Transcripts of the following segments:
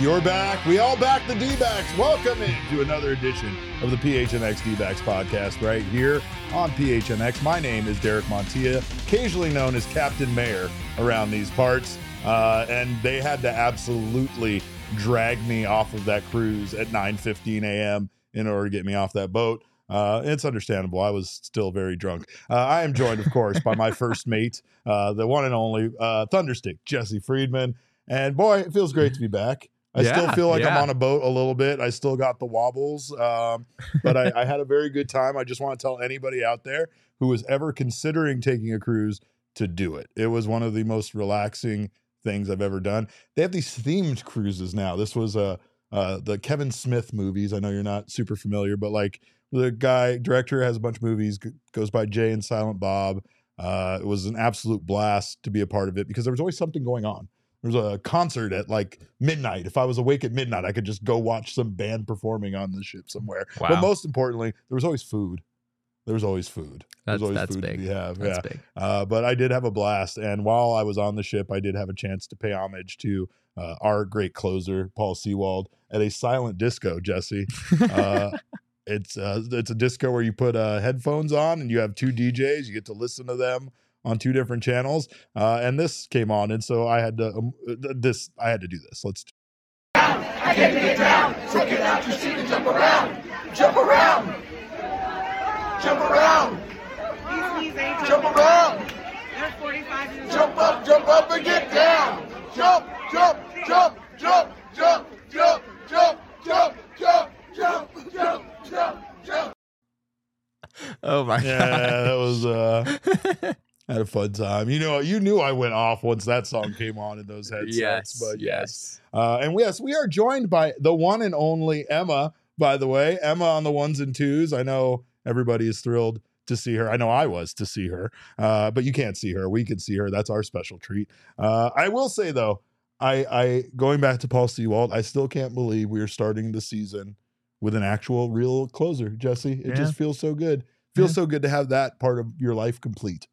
You're back. We all back the D-backs. Welcome into another edition of the PHNX D-backs podcast right here on PHNX. My name is Derek Montilla, occasionally known as Captain Mayor around these parts. Uh, and they had to absolutely drag me off of that cruise at 9:15 a.m. in order to get me off that boat. Uh, it's understandable. I was still very drunk. Uh, I am joined, of course, by my first mate, uh, the one and only uh, Thunderstick, Jesse Friedman. And boy, it feels great to be back. I still feel like I'm on a boat a little bit. I still got the wobbles, um, but I, I had a very good time. I just want to tell anybody out there who is ever considering taking a cruise to do it. It was one of the most relaxing things I've ever done. They have these themed cruises now. This was a uh, the Kevin Smith movies. I know you're not super familiar, but like the guy director has a bunch of movies. Goes by Jay and Silent Bob. Uh, it was an absolute blast to be a part of it because there was always something going on. There was a concert at like midnight. If I was awake at midnight, I could just go watch some band performing on the ship somewhere. But most importantly, there was always food. There was always food. There was That's always that's food big. to have. That's yeah. big. Uh, but I did have a blast. And while I was on the ship, I did have a chance to pay homage to uh, our great closer, Paul Sewald, at a silent disco, Jesse. Uh, it's, uh, it's a disco where you put uh, headphones on and you have two DJs. You get to listen to them on two different channels. Uh, and this came on. And so I had to, um, th- this, I had to do this. Let's get down. I can't get down. Jump around! Jump around! Jump around, jump around. They're 45 years Jump up, jump up, and get down! Jump, jump, jump, jump, jump, jump, jump, jump, jump, jump, jump, jump, jump. Oh my god. yeah, that was, uh, had a fun time. You know, you knew I went off once that song came on in those headsets. yes. but yes. yes. Uh, and yes, we are joined by the one and only Emma, by the way. Emma on the ones and twos. I know everybody is thrilled to see her. I know I was to see her, uh, but you can't see her. We can see her. That's our special treat. Uh, I will say, though, I, I going back to Paul Sewald, I still can't believe we are starting the season with an actual real closer, Jesse. It Yeah. just feels so good. Feels Yeah. so good to have that part of your life complete.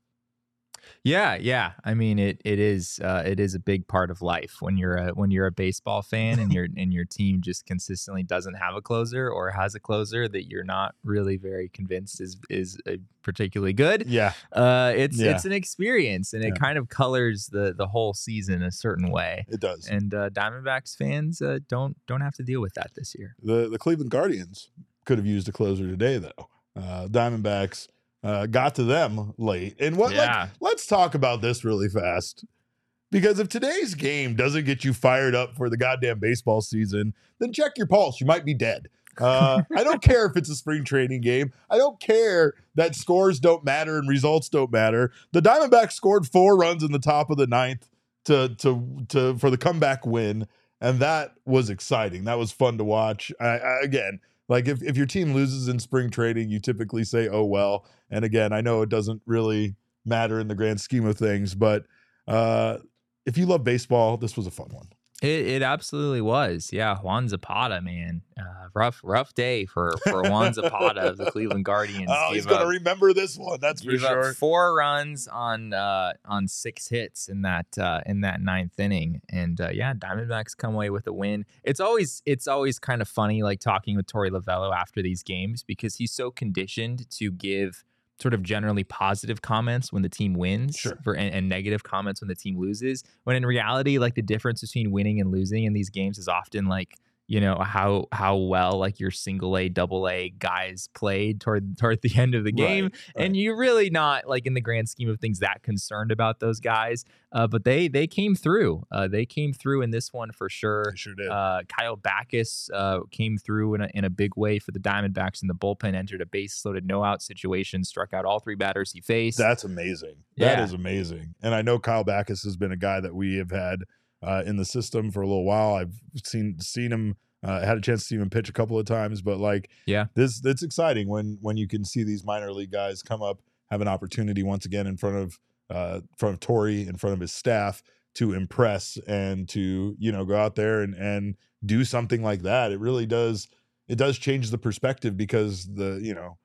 Yeah, yeah. I mean, it it is uh, it is a big part of life when you're a when you're a baseball fan and your and your team just consistently doesn't have a closer or has a closer that you're not really very convinced is is uh, particularly good. Yeah. Uh, it's Yeah. it's an experience and it kind of colors the the whole season a certain way. It does. And uh, Diamondbacks fans uh, don't don't have to deal with that this year. The the Cleveland Guardians could have used a closer today, though. Uh, Diamondbacks uh, got to them late. And what? like, let's talk about this really fast. Because if today's game doesn't get you fired up for the goddamn baseball season, then check your pulse. You might be dead. Uh, I don't care if it's a spring training game. I don't care that scores don't matter and results don't matter. The Diamondbacks scored four runs in the top of the ninth to to to for the comeback win, and that was exciting. That was fun to watch. I, I, again, like if if your team loses in spring training, you typically say, "Oh well." And again, I know it doesn't really matter in the grand scheme of things, but uh, if you love baseball, this was a fun one. It, it absolutely was. Yeah, Juan Zapata, man, uh, rough rough day for for Juan Zapata of the Cleveland Guardians. Oh, he's gonna remember this one. That's for sure. four runs on uh, on six hits in that uh, in that ninth inning, and uh, yeah, Diamondbacks come away with a win. It's always it's always kind of funny, like talking with Torey Lovullo after these games because he's so conditioned to give sort of generally positive comments when the team wins Sure. for, and, and negative comments when the team loses. When in reality, like the difference between winning and losing in these games is often like you know how how well like your single A, double A guys played toward toward the end of the game, Right, and you're really not like in the grand scheme of things that concerned about those guys. Uh, but they they came through. Uh, they came through in this one for sure. I sure did. Uh, Kyle Backhus uh, came through in a, in a big way for the Diamondbacks in the bullpen. Entered a base loaded no out situation, struck out all three batters he faced. That's amazing. That is Yeah. amazing. And I know Kyle Backhus has been a guy that we have had uh, in the system for a little while. I've seen seen him. Uh, had a chance to see him pitch a couple of times, but like, Yeah. this it's exciting when when you can see these minor league guys come up, have an opportunity once again in front of uh, front of Torey, in front of his staff to impress and to you know go out there and and do something like that. It really does. It does change the perspective because the you know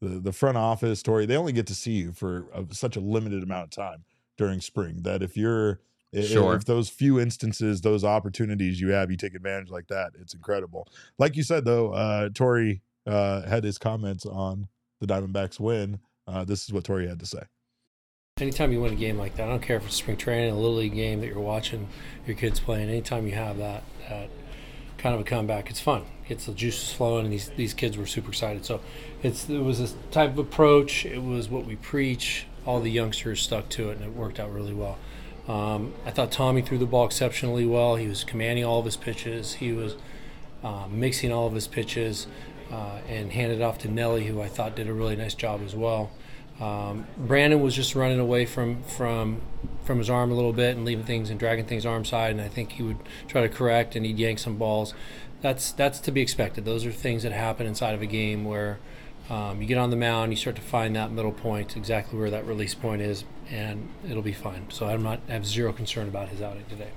the the front office, Torey they only get to see you for a, such a limited amount of time during spring. That if you're Sure. if those few instances, those opportunities you have, you take advantage like that. It's incredible. Like you said though, uh, Torey uh, had his comments on the Diamondbacks win. Uh, this is what Torey had to say. Anytime you win a game like that, I don't care if it's spring training, a little league game that you're watching your kids playing. Anytime you have that, that kind of a comeback, it's fun. Gets the juices flowing, and these these kids were super excited. So it's it was this type of approach. It was what we preach. All the youngsters stuck to it, and it worked out really well. Um, I thought Tommy threw the ball exceptionally well. He was commanding all of his pitches. He was uh, mixing all of his pitches, uh, and handed off to Nelly, who I thought did a really nice job as well. Um, Brandon was just running away from from from his arm a little bit and leaving things and dragging things arm side, and I think he would try to correct and he'd yank some balls. That's that's to be expected. Those are things that happen inside of a game where um, you get on the mound, you start to find that middle point, exactly where that release point is, and it'll be fine. So I'm not I have zero concern about his outing today.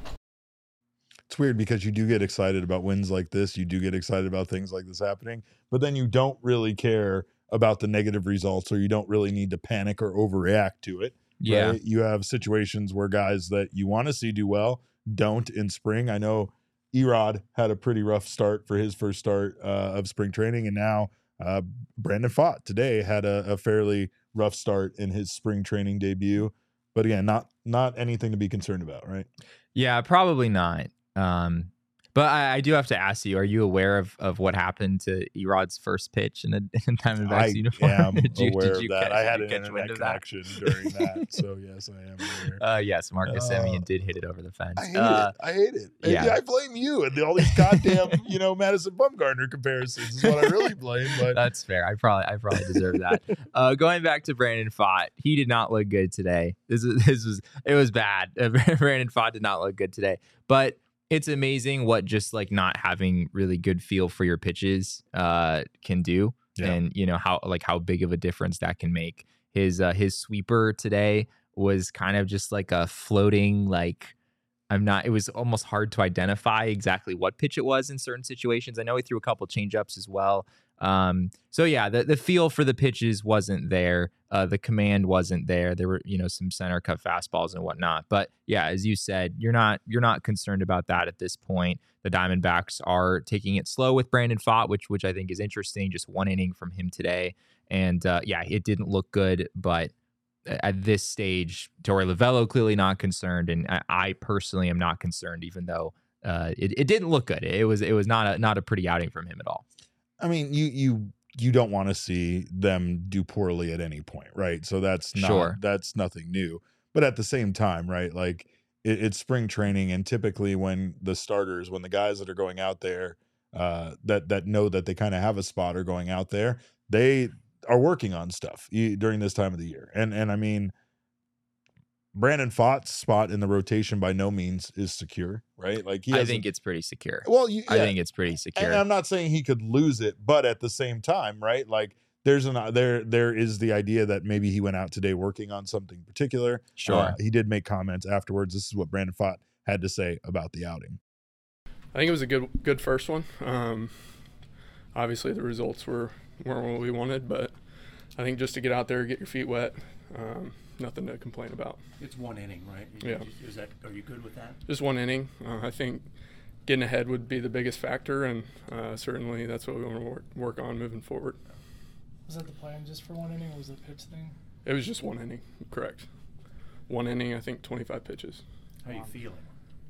It's weird because you do get excited about wins like this. You do get excited about things like this happening, but then you don't really care about the negative results or you don't really need to panic or overreact to it. yeah. right? You have situations where guys that you want to see do well don't in spring. I know Erod had a pretty rough start for his first start uh, of spring training, and now uh, Brandon Pfaadt today had a, a fairly rough start in his spring training debut. But again, not not anything to be concerned about, right? Yeah, probably not. Um, but I, I do have to ask you: Are you aware of, of what happened to Erod's first pitch in a in Diamondbacks I uniform? am Did you- aware did you of that. catch- I had an internet connection during that, so yes, I am aware. Uh, yes, Marcus Uh, Semien did hit it over the fence. I hate Uh, it. I hate it. And yeah. I blame you and all these goddamn, you know, Madison Bumgarner comparisons is what I really blame. But That's fair. I probably I probably deserve that. Uh, going back to Brandon Pfaadt, he did not look good today. This is this was it was bad. Brandon Pfaadt did not look good today. But it's amazing what just like not having really good feel for your pitches uh, can do, Yeah. and you know how like how big of a difference that can make. His uh, his sweeper today was kind of just like a floating like. I'm not. It was almost hard to identify exactly what pitch it was in certain situations. I know he threw a couple changeups as well. Um, so yeah, the, the feel for the pitches wasn't there. Uh, the command wasn't there. There were, you know, some center cut fastballs and whatnot. But yeah, as you said, you're not you're not concerned about that at this point. The Diamondbacks are taking it slow with Brandon Pfaadt, which which I think is interesting. Just one inning from him today, and uh, yeah, it didn't look good, but at this stage, Torey Lovullo clearly not concerned, and I, I personally am not concerned, even though uh, it, it didn't look good. It was it was not a not a pretty outing from him at all. I mean, you you you don't want to see them do poorly at any point, right? So that's not Sure. that's nothing new. But at the same time, right? Like it, it's spring training, and typically when the starters, when the guys that are going out there, uh, that that know that they kind of have a spot are going out there, they are working on stuff during this time of the year. And and I mean, Brandon Pfaadt's spot in the rotation by no means is secure, right? Like he I think it's pretty secure. well, you, I think it's pretty secure. And I'm not saying he could lose it, but at the same time, right? Like there's an uh, there there is the idea that maybe he went out today working on something particular. Sure. Uh, he did make comments afterwards. This is what Brandon Pfaadt had to say about the outing. I think it was a good good first one. Um, obviously, the results were weren't what we wanted, but I think just to get out there, get your feet wet, um, nothing to complain about. It's one inning, right? You- Yeah. Is that? Are you good with that? Just one inning. Uh, I think getting ahead would be the biggest factor, and uh, certainly that's what we want to work, work on moving forward. Was that the plan just for one inning, or was it a pitch thing? It was just one inning, correct? One inning, I think 25 pitches. How are you feeling?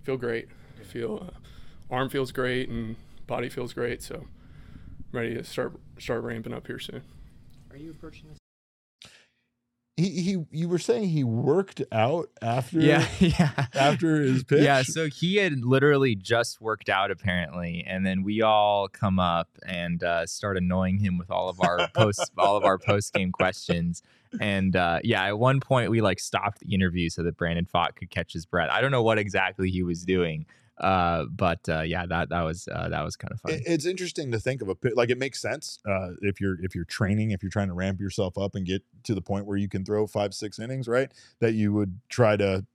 Feel great. Feel uh, arm feels great and body feels great. So I'm ready to start start ramping up here soon. Are you approaching this? He he you were saying he worked out after Yeah, yeah. after his pitch? Yeah, so he had literally just worked out apparently, and then we all come up and uh, start annoying him with all of our post all of our post game questions. And uh, yeah, at one point we like stopped the interview so that Brandon Pfaadt could catch his breath. I don't know what exactly he was doing, uh, but uh, yeah, that that was uh, that was kind of fun. It- it's interesting to think of a pit like it makes sense uh, if you're if you're training if you're trying to ramp yourself up and get to the point where you can throw five six innings right that you would try to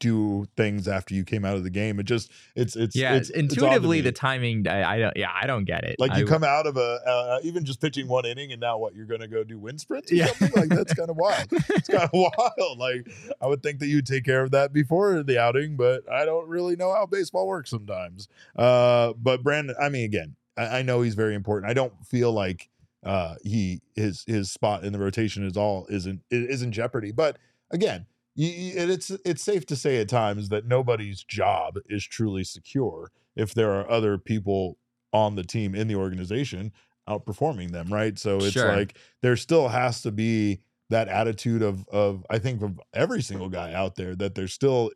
do things after you came out of the game it just it's it's yeah, it's, it's intuitively me. the timing. I, I don't. Yeah, I don't get it. like I- you come out of a uh, even just pitching one inning and now what you're gonna go do wind sprints or Yeah. something like that's kind of wild it's kind of wild like i would think that you'd take care of that before the outing but i don't really know how baseball works sometimes uh but brandon i mean again i, I know he's very important i don't feel like uh he his his spot in the rotation is all isn't is in jeopardy but again you, and it's it's safe to say at times that nobody's job is truly secure if there are other people on the team in the organization outperforming them right so it's Sure. like there still has to be that attitude of of i think of every single guy out there that they're still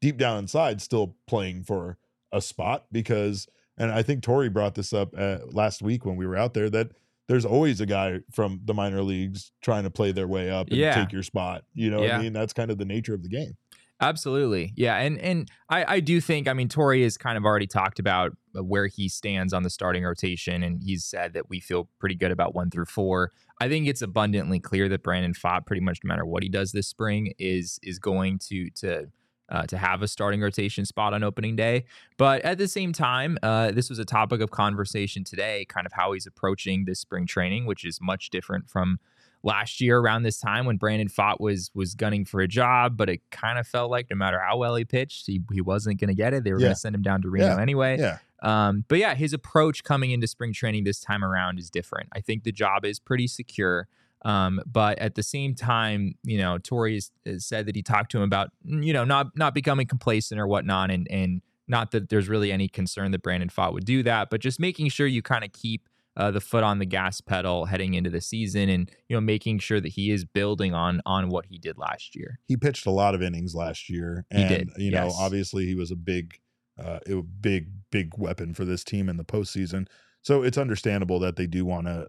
deep down inside still playing for a spot because and i think torey brought this up uh, last week when we were out there that there's always a guy from the minor leagues trying to play their way up and Yeah. take your spot you know what Yeah. i mean that's kind of the nature of the game Absolutely. Yeah. And and I, I do think, I mean, Torey has kind of already talked about uh, where he stands on the starting rotation, and he's said that we feel pretty good about one through four. I think it's abundantly clear that Brandon Pfaadt, pretty much no matter what he does this spring, is is going to to uh, to have a starting rotation spot on opening day. But at the same time, uh, this was a topic of conversation today, kind of how he's approaching this spring training, which is much different from last year around this time when Brandon Pfaadt was was gunning for a job, but it kind of felt like no matter how well he pitched, he, he wasn't going to get it. They were Yeah. going to send him down to Reno Yeah. anyway. yeah Um, but yeah, his approach coming into spring training this time around is different. I think the job is pretty secure. Um, but at the same time, you know, Torey has, has said that he talked to him about, you know, not not becoming complacent or whatnot, and and not that there's really any concern that Brandon Pfaadt would do that, but just making sure you kind of keep uh, the foot on the gas pedal heading into the season, and you know, making sure that he is building on on what he did last year. he pitched a lot of innings last year He and did, you know yes. obviously he was a big uh a big big weapon for this team in the postseason so it's understandable that they do want to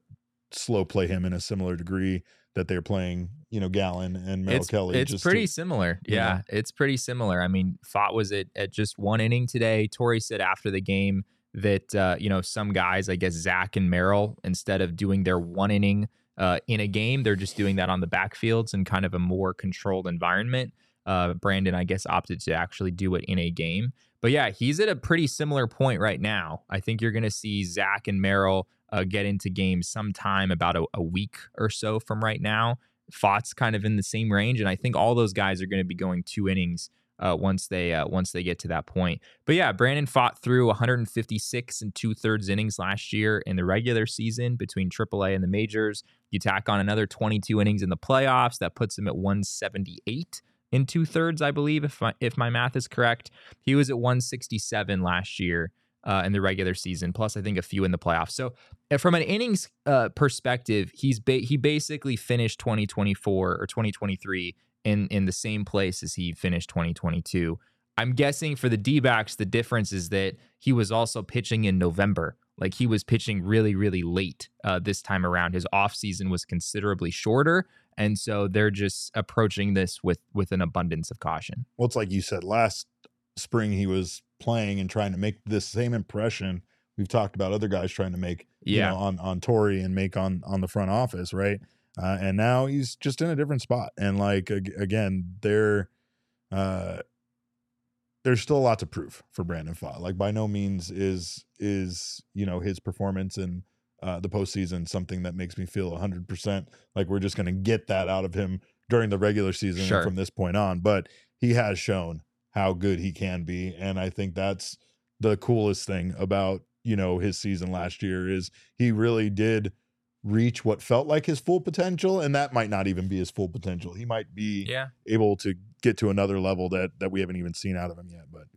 slow play him in a similar degree that they're playing you know Gallen and Merrill it's, kelly It's pretty to- similar. you Yeah, know? it's pretty similar. I mean, Pfaadt was at, at just one inning today. Torey said after the game that uh, you know some guys, I guess Zach and Merrill, instead of doing their one inning uh, in a game, they're just doing that on the backfields in kind of a more controlled environment. Uh, Brandon, I guess, opted to actually do it in a game. But yeah, he's at a pretty similar point right now. I think you're going to see Zach and Merrill uh, get into games sometime about a, a week or so from right now. Pfaadt's kind of in the same range, and I think all those guys are going to be going two innings uh, once they uh, once they get to that point. But yeah, Brandon Pfaadt through 156 and two thirds innings last year in the regular season between AAA and the majors. You tack on another 22 innings in the playoffs, that puts him at 178 in two thirds, I believe, if my, if my math is correct. He was at 167 last year uh, in the regular season, plus I think a few in the playoffs. So uh, from an innings uh, perspective, he's ba- he basically finished 2024 or 2023 in in the same place as he finished 2022. I'm guessing for the D-backs, the difference is that he was also pitching in November. Like he was pitching really, really late uh, this time around. His offseason was considerably shorter, and so they're just approaching this with with an abundance of caution. well it's like you said last spring he was playing and trying to make this same impression we've talked about other guys trying to make you Yeah. know, on on Torey and make on on the front office, right? Uh, and now he's just in a different spot. And like ag- again, they're uh, there's still a lot to prove for Brandon Pfaadt. Like by no means is is you know his performance in uh, the postseason something that makes me feel 100 percent like we're just going to get that out of him during the regular season Sure. from this point on. But he has shown how good he can be, and I think that's the coolest thing about you know his season last year is he really did reach what felt like his full potential and that might not even be his full potential. He might be Yeah. able to get to another level that that we haven't even seen out of him yet but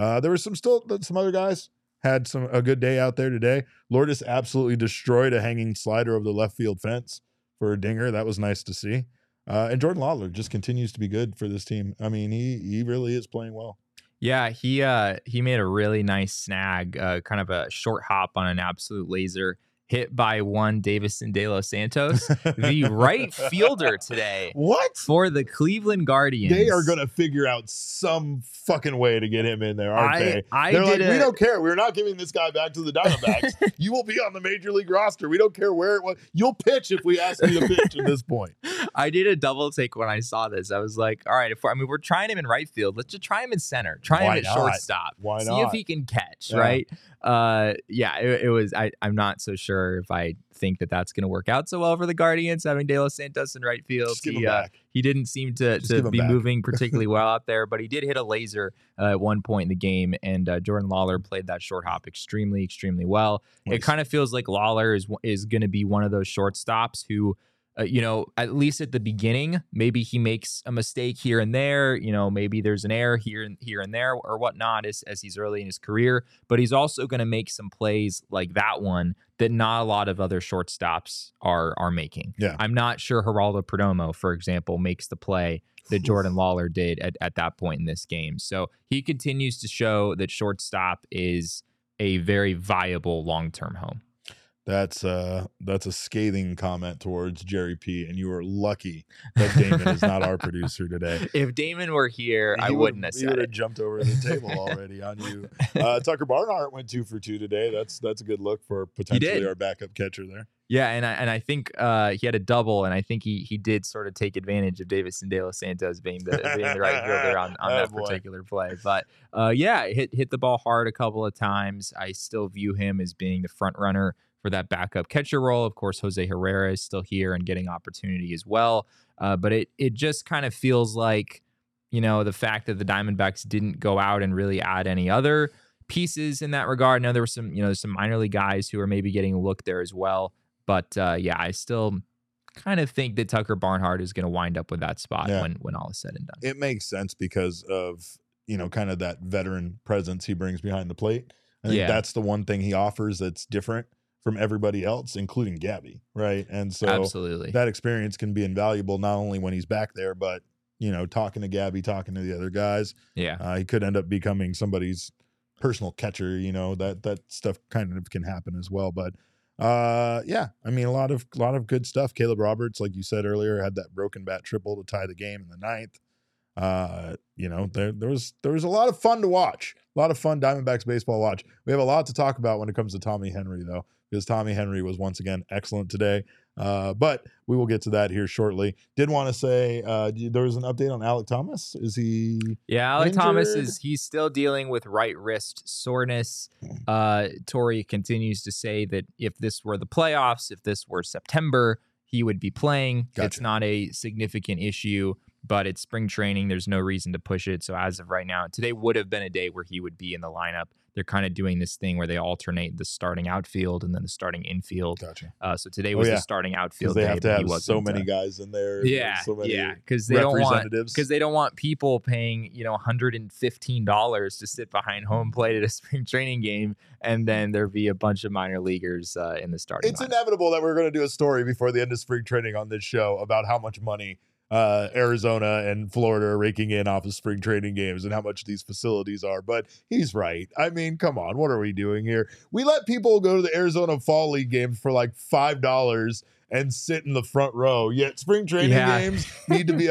uh there was some still some other guys had some a good day out there today. Lourdes absolutely destroyed a hanging slider over the left field fence for a dinger. That was nice to see uh and jordan lawlar just continues to be good for this team i mean he he really is playing well Yeah, he uh he made a really nice snag, uh, kind of a short hop on an absolute laser, hit by one Deyvison De Los Santos, the right fielder today what for the Cleveland Guardians. they are going to figure out some fucking way to get him in there, aren't I- they? I They're like, did we don't care. We're not giving this guy back to the Diamondbacks. you will be on the major league roster. We don't care where it was. You'll pitch if we ask you to pitch at this point. I did a double take when I saw this. I was like, all right, if we're, I mean we're trying him in right field, let's just try him in center. Try Why him at not? shortstop. Why See if he can catch, Yeah. right? Uh yeah, it, it was I I'm not so sure if I think that that's going to work out so well for the Guardians having De Los Santos in right field. Just give he, him uh, back. he didn't seem to, Just to be back. moving particularly well out there, but he did hit a laser uh, at one point in the game, and uh, Jordan Lawlar played that short hop extremely, extremely well. It kind of feels like Lawlar is is going to be one of those shortstops who, uh, you know, at least at the beginning, maybe he makes a mistake here and there. You know, maybe there's an error here and here and there or whatnot as as he's early in his career. But he's also going to make some plays like that one that not a lot of other shortstops are are making. Yeah. I'm not sure Geraldo Perdomo, for example, makes the play that Jordan Lawlar did at, at that point in this game. So he continues to show that shortstop is a very viable long term home. That's uh that's a scathing comment towards Jerry P. And you are lucky that Damon is not our producer today. If Damon were here, I He wouldn't have He would have jumped over the table already on you. Uh, Tucker Barnhart went two for two today. That's that's a good look for potentially our backup catcher there. Yeah, and I and I think uh, he had a double, and I think he he did sort of take advantage of Deyvison De Los Santos being the being the right fielder on, on Oh, that boy. particular play. But uh, yeah, hit hit the ball hard a couple of times. I still view him as being the front runner for that backup catcher role. Of course, Jose Herrera is still here and getting opportunity as well. Uh, but it it just kind of feels like you know the fact that the Diamondbacks didn't go out and really add any other pieces in that regard. Now there were some you know some minor league guys who are maybe getting a look there as well. But uh, yeah, I still kind of think that Tucker Barnhart is going to wind up with that spot Yeah. when when all is said and done. It makes sense because of you know kind of that veteran presence he brings behind the plate. I think Yeah. that's the one thing he offers that's different from everybody else, including Gabby, right? And so Absolutely. that experience can be invaluable not only when he's back there, but you know, talking to Gabby, talking to the other guys. Yeah. Uh, he could end up becoming somebody's personal catcher. You know that that stuff kind of can happen as well. But uh, yeah, I mean a lot of a lot of good stuff. Caleb Roberts, like you said earlier, had that broken bat triple to tie the game in the ninth. Uh, you know, there there was there was a lot of fun to watch. A lot of fun Diamondbacks baseball watch. We have a lot to talk about when it comes to Tommy Henry, though, because Tommy Henry was once again excellent today. Uh, but we will get to that here shortly. Did want to say uh, there was an update on Alek Thomas. Is he? Yeah, Alek Thomas is he's still dealing with right wrist soreness. Uh Torey continues to say that if this were the playoffs, if this were September, he would be playing. It's not a significant issue, but it's spring training. There's no reason to push it. So as of right now, today would have been a day where he would be in the lineup. They're kind of doing this thing where they alternate the starting outfield and then the starting infield. Gotcha. Uh, so today Oh, was yeah. the starting Because outfield they have to have so uh, many guys in there. yeah, so many yeah, because they don't want because they don't want people paying you know 115 dollars to sit behind home plate at a spring training game, and then there be a bunch of minor leaguers uh, in the starting. it's lineup. inevitable that we're going to do a story before the end of spring training on this show about how much money uh, Arizona and Florida are raking in off of spring training games and how much these facilities are. But he's right. I mean, come on, what are we doing here? We let people go to the Arizona Fall League games for like five dollars and sit in the front row. Yet spring training Yeah. games need to be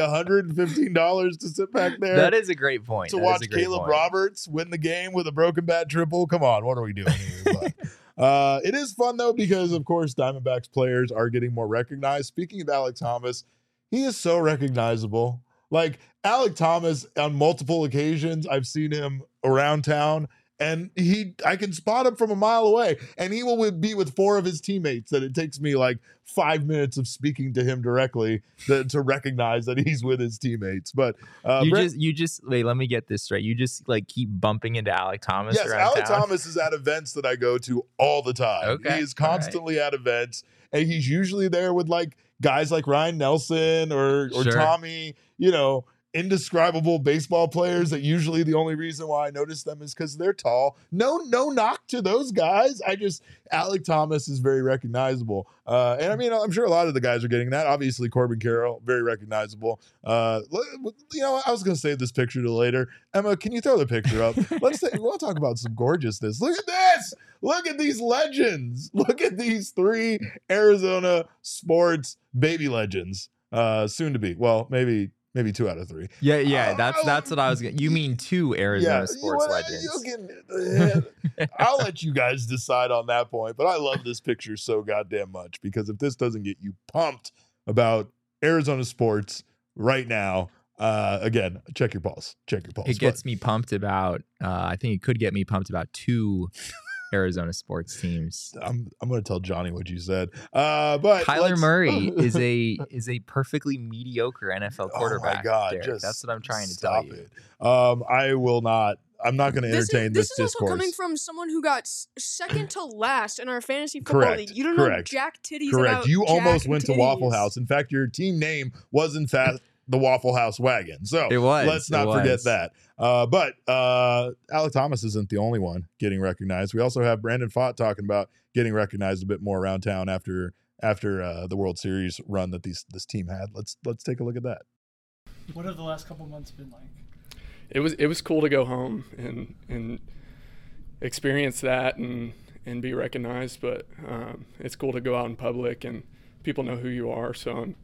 $115 to sit back there. that is a great point. to That watch Caleb point. Roberts win the game with a broken bat triple. Come on, what are we doing here? But, uh, it is fun though because of course Diamondbacks players are getting more recognized. Speaking of Alex Thomas, he is so recognizable. Like Alek Thomas on multiple occasions, I've seen him around town and he I can spot him from a mile away and he will be with four of his teammates that it takes me like 5 minutes of speaking to him directly to, to recognize that he's with his teammates. But uh you Brent- just you just wait. Let me get this straight. You just like keep bumping into Alek Thomas. Yes, Alek town? Thomas is at events that I go to all the time. Okay, He is all right. constantly at events, and he's usually there with like guys like Ryan Nelson or or Sure. Tommy, you know, indescribable baseball players that usually the only reason why I notice them is because they're tall. No, no knock to those guys. I just Alek Thomas is very recognizable. Uh, and I mean, I'm sure a lot of the guys are getting that. Obviously, Corbin Carroll, very recognizable. Uh, you know, I was going to save this picture to later. Emma, can you throw the picture up? Let's say, we'll talk about some gorgeousness. Look at this. Look at these legends. Look at these three Arizona sports baby legends. Uh, soon to be. Well, maybe maybe two out of three. Yeah, yeah. That's that's what I was. gonna You mean two Arizona you sports legends? you can- I'll let you guys decide on that point. But I love this picture so goddamn much because if this doesn't get you pumped about Arizona sports right now, uh, again, check your pulse. Check your pulse. It gets me pumped about. Uh, I think it could get me pumped about two Arizona sports teams. I'm I'm gonna tell Johnny what you said. Uh, but Kyler Murray is a is a perfectly mediocre NFL quarterback. Oh my god! Derek. Just That's what I'm trying to stop tell you. it. Um, I will not. I'm not going to This is, entertain this this, is also discourse. coming from someone who got second to last in our fantasy football Correct, league. You don't know Jack Titties Correct. about You almost Jack went to Waffle House. In fact, your team name was in fact the Waffle House wagon. So It was, let's it not forget that. Uh, but uh, Alek Thomas isn't the only one getting recognized. We also have Brandon Pfaadt talking about getting recognized a bit more around town after after uh, the World Series run that these this team had. Let's let's take a look at that. What have the last couple months been like? it was it was cool to go home and and experience that and and be recognized. But um, it's cool to go out in public and people know who you are. So I'm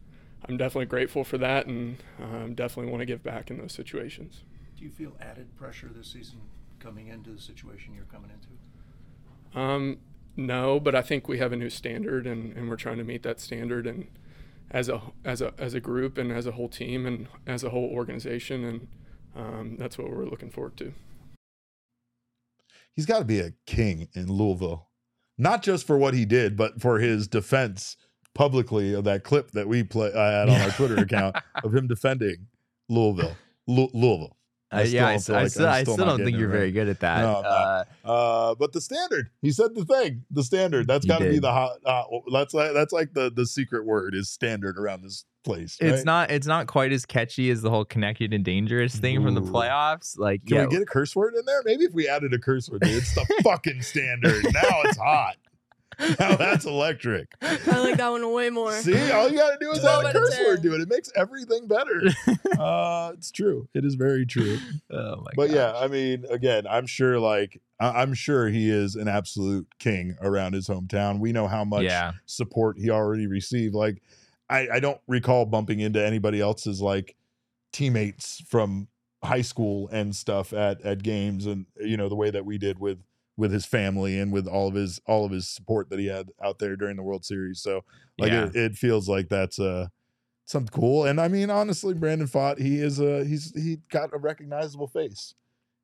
I'm definitely grateful for that and um, definitely want to give back in those situations. Do you feel added pressure this season coming into the situation you're coming into? Um, no, but I think we have a new standard, and, and we're trying to meet that standard, and as a as a as a group, and as a whole team, and as a whole organization, and um, that's what we're looking forward to. He's got to be a king in Louisville, not just for what he did, but for his defense publicly of that clip that we play I had on our Twitter account of him defending Louisville, Lou- Louisville. Uh, yeah, I, feel I like still, I'm still don't think you're right. very good at that. No, uh, Uh, but the standard, he said the thing, the standard. That's got to be the hot. Uh, that's like that's like the the secret word is standard around this place. it's not it's not quite as catchy as the whole connected and dangerous thing from the playoffs. like Like, Can yeah, we get a curse word in there? Maybe if we added a curse word, dude, it's the fucking standard. Now it's hot. Now that's electric. I like that one way more. See, all you gotta do is add a curse word 10. to it. It makes everything better. uh, it's true. It is very true. oh my But yeah. I mean, again, I'm sure like I- I'm sure he is an absolute king around his hometown. We know how much Yeah. support he already received. Like, I, I don't recall bumping into anybody else's like teammates from high school and stuff at at games, and you know the way that we did with with his family and with all of his all of his support that he had out there during the World Series. So like Yeah. it, it feels like that's uh something cool. And I mean, honestly, Brandon Pfaadt, he is a he's he got a recognizable face.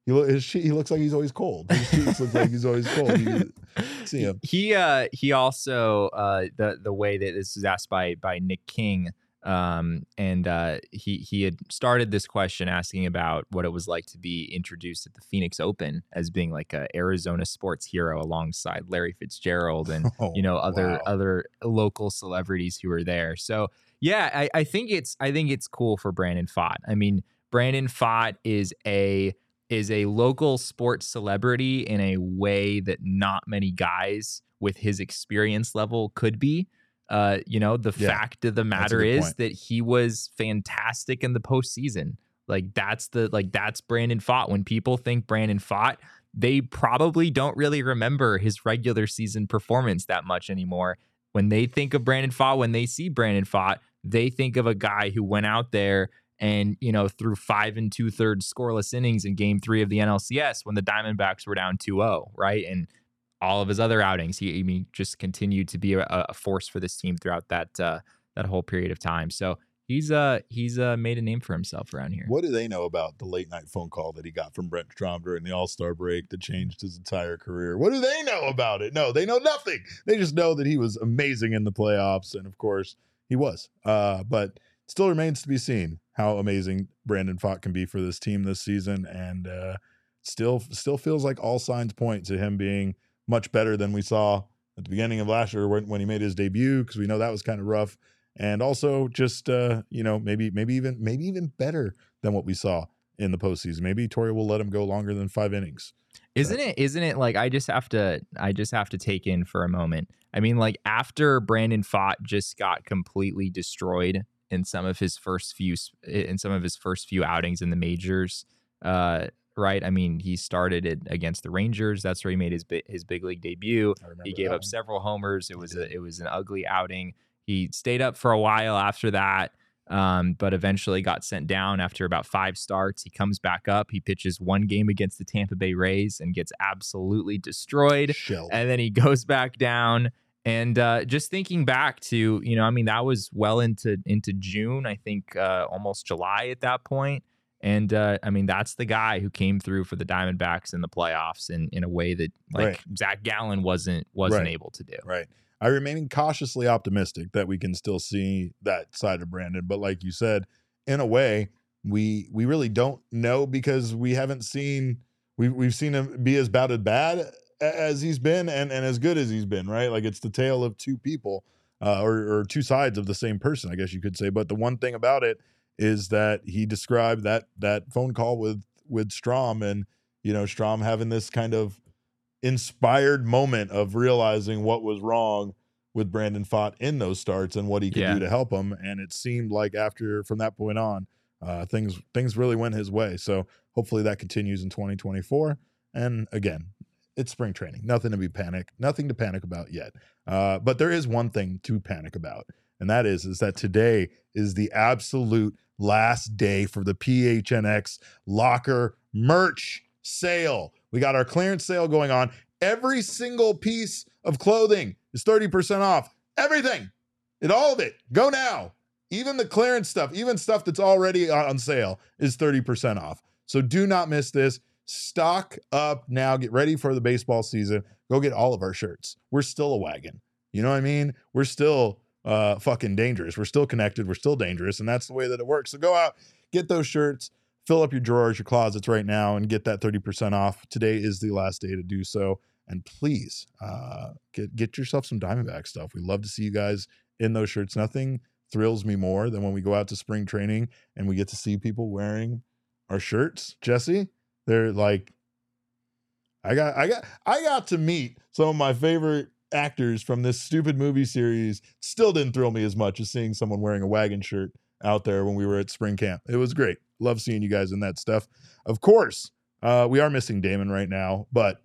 He look his she, he looks like he's always cold. His cheeks look like he's always cold. You see him. he uh he also uh the the way that this is asked by by Nick King um and uh he he had started this question asking about what it was like to be introduced at the Phoenix Open as being like a Arizona sports hero alongside Larry Fitzgerald and Oh, you know other wow. other local celebrities who were there. So yeah, I, I think it's I think it's cool for Brandon Pfaadt. I mean, Brandon Pfaadt is a is a local sports celebrity in a way that not many guys with his experience level could be. Uh, you know, the Yeah, fact of the matter is point. that he was fantastic in the postseason. Like that's the like that's Brandon Pfaadt. When people think Brandon Pfaadt, they probably don't really remember his regular season performance that much anymore. When they think of Brandon Pfaadt, when they see Brandon Pfaadt, they think of a guy who went out there and you know threw five and two thirds scoreless innings in Game Three of the NLCS when the Diamondbacks were down 2-0, right? And all of his other outings, he, I mean, just continued to be a, a force for this team throughout that uh, that whole period of time. So he's uh he's uh made a name for himself around here. What do they know about the late night phone call that he got from Brent Strom during the All Star break that changed his entire career? What do they know about it? No, they know nothing. They just know that he was amazing in the playoffs, and of course he was. Uh, but still remains to be seen how amazing Brandon Pfaadt can be for this team this season, and uh, still still feels like all signs point to him being much better than we saw at the beginning of last year when, when he made his debut because we know that was kind of rough and also just uh, you know maybe maybe even maybe even better than what we saw in the postseason. Maybe Torey will let him go longer than five innings. Isn't it? Isn't it like I just have to? I just have to take in for a moment. I mean, like after Brandon Pfaadt just got completely destroyed in some of his first few in some of his first few outings in the majors. Uh, right? I mean, he started it against the Rangers. That's where he made his his big league debut. He gave up several homers. It was a, it was an ugly outing. He stayed up for a while after that, um, but eventually got sent down after about five starts. He comes back up. He pitches one game against the Tampa Bay Rays and gets absolutely destroyed. Shelled. And then he goes back down. And uh, just thinking back to, you know, I mean, that was well into into June. I think uh, almost July at that point. And uh, I mean, that's the guy who came through for the Diamondbacks in the playoffs in, in a way that like Right. Zach Gallen wasn't wasn't Right. able to do. Right. I remain cautiously optimistic that we can still see that side of Brandon, but like you said, in a way, we we really don't know because we haven't seen we we've seen him be as bad as bad as he's been and and as good as he's been, right? Like it's the tale of two people uh, or or two sides of the same person, I guess you could say. But the one thing about it is that he described that that phone call with with Strom and you know Strom having this kind of inspired moment of realizing what was wrong with Brandon Pfaadt in those starts and what he could Yeah. do to help him. And it seemed like after from that point on, uh, things things really went his way. So hopefully that continues in 2024. And again, it's spring training. Nothing to be panic, nothing to panic about yet. Uh, but there is one thing to panic about, and that is is that today is the absolute last day for the PHNX locker merch sale. We got our clearance sale going on. Every single piece of clothing is 30% off. Everything. And all of it. Go now. Even the clearance stuff, even stuff that's already on sale is 30% off. So do not miss this. Stock up now. Get ready for the baseball season. Go get all of our shirts. We're still a wagon. You know what I mean? We're still uh fucking dangerous. We're still connected. We're still dangerous. And that's the way that it works. So go out, get those shirts, fill up your drawers, your closets right now, and get that 30% off. Today is the last day to do so. And please uh get get yourself some Diamondback stuff. We love to see you guys in those shirts. Nothing thrills me more than when we go out to spring training and we get to see people wearing our shirts. Jesse, they're like I got I got I got to meet some of my favorite actors from this stupid movie series. Still didn't thrill me as much as seeing someone wearing a wagon shirt out there when we were at spring camp. It was great. Love seeing you guys in that stuff. Of course, uh, we are missing Damon right now, but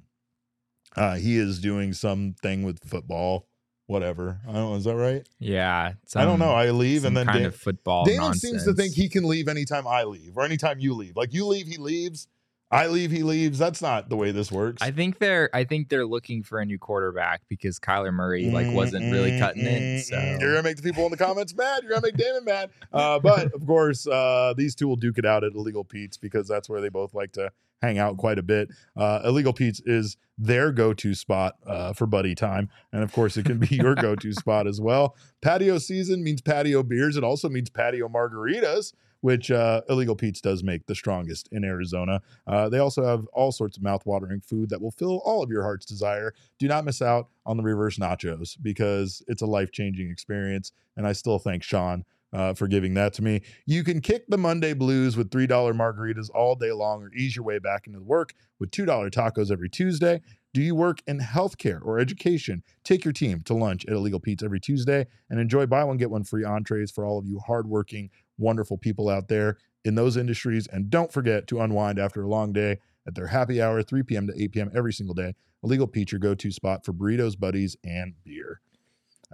uh, he is doing something with football, whatever. I don't. Is that right? Yeah, I don't know. I leave some and then kind Dam- of football. Damon seems to think he can leave anytime I leave or anytime you leave. Like you leave, he leaves. I leave, he leaves. That's not the way this works. I think they're I think they're looking for a new quarterback because Kyler Murray like wasn't really cutting it. So You're gonna make the people in the comments mad. You're gonna make Damon mad. Uh, but of course, uh, these two will duke it out at Illegal Pete's because that's where they both like to hang out quite a bit. Uh, Illegal Pete's is their go-to spot uh, for buddy time, and of course, it can be your go-to spot as well. Patio season means patio beers. It also means patio margaritas. Which uh, Illegal Pete's does make the strongest in Arizona. Uh, they also have all sorts of mouth-watering food that will fill all of your heart's desire do not miss out on the reverse nachos because it's a life changing experience. And I still thank Sean uh, for giving that to me. You can kick the Monday blues with $3 margaritas all day long or ease your way back into the work with $2 tacos every Tuesday. Do you work in healthcare or education? Take your team to lunch at Illegal Pete's every Tuesday and enjoy buy one, get one free entrees for all of you hardworking, wonderful people out there in those industries. And don't forget to unwind after a long day at their happy hour, 3 p.m. to 8 p.m. every single day. Illegal Pete, your go to spot for burritos, buddies, and beer.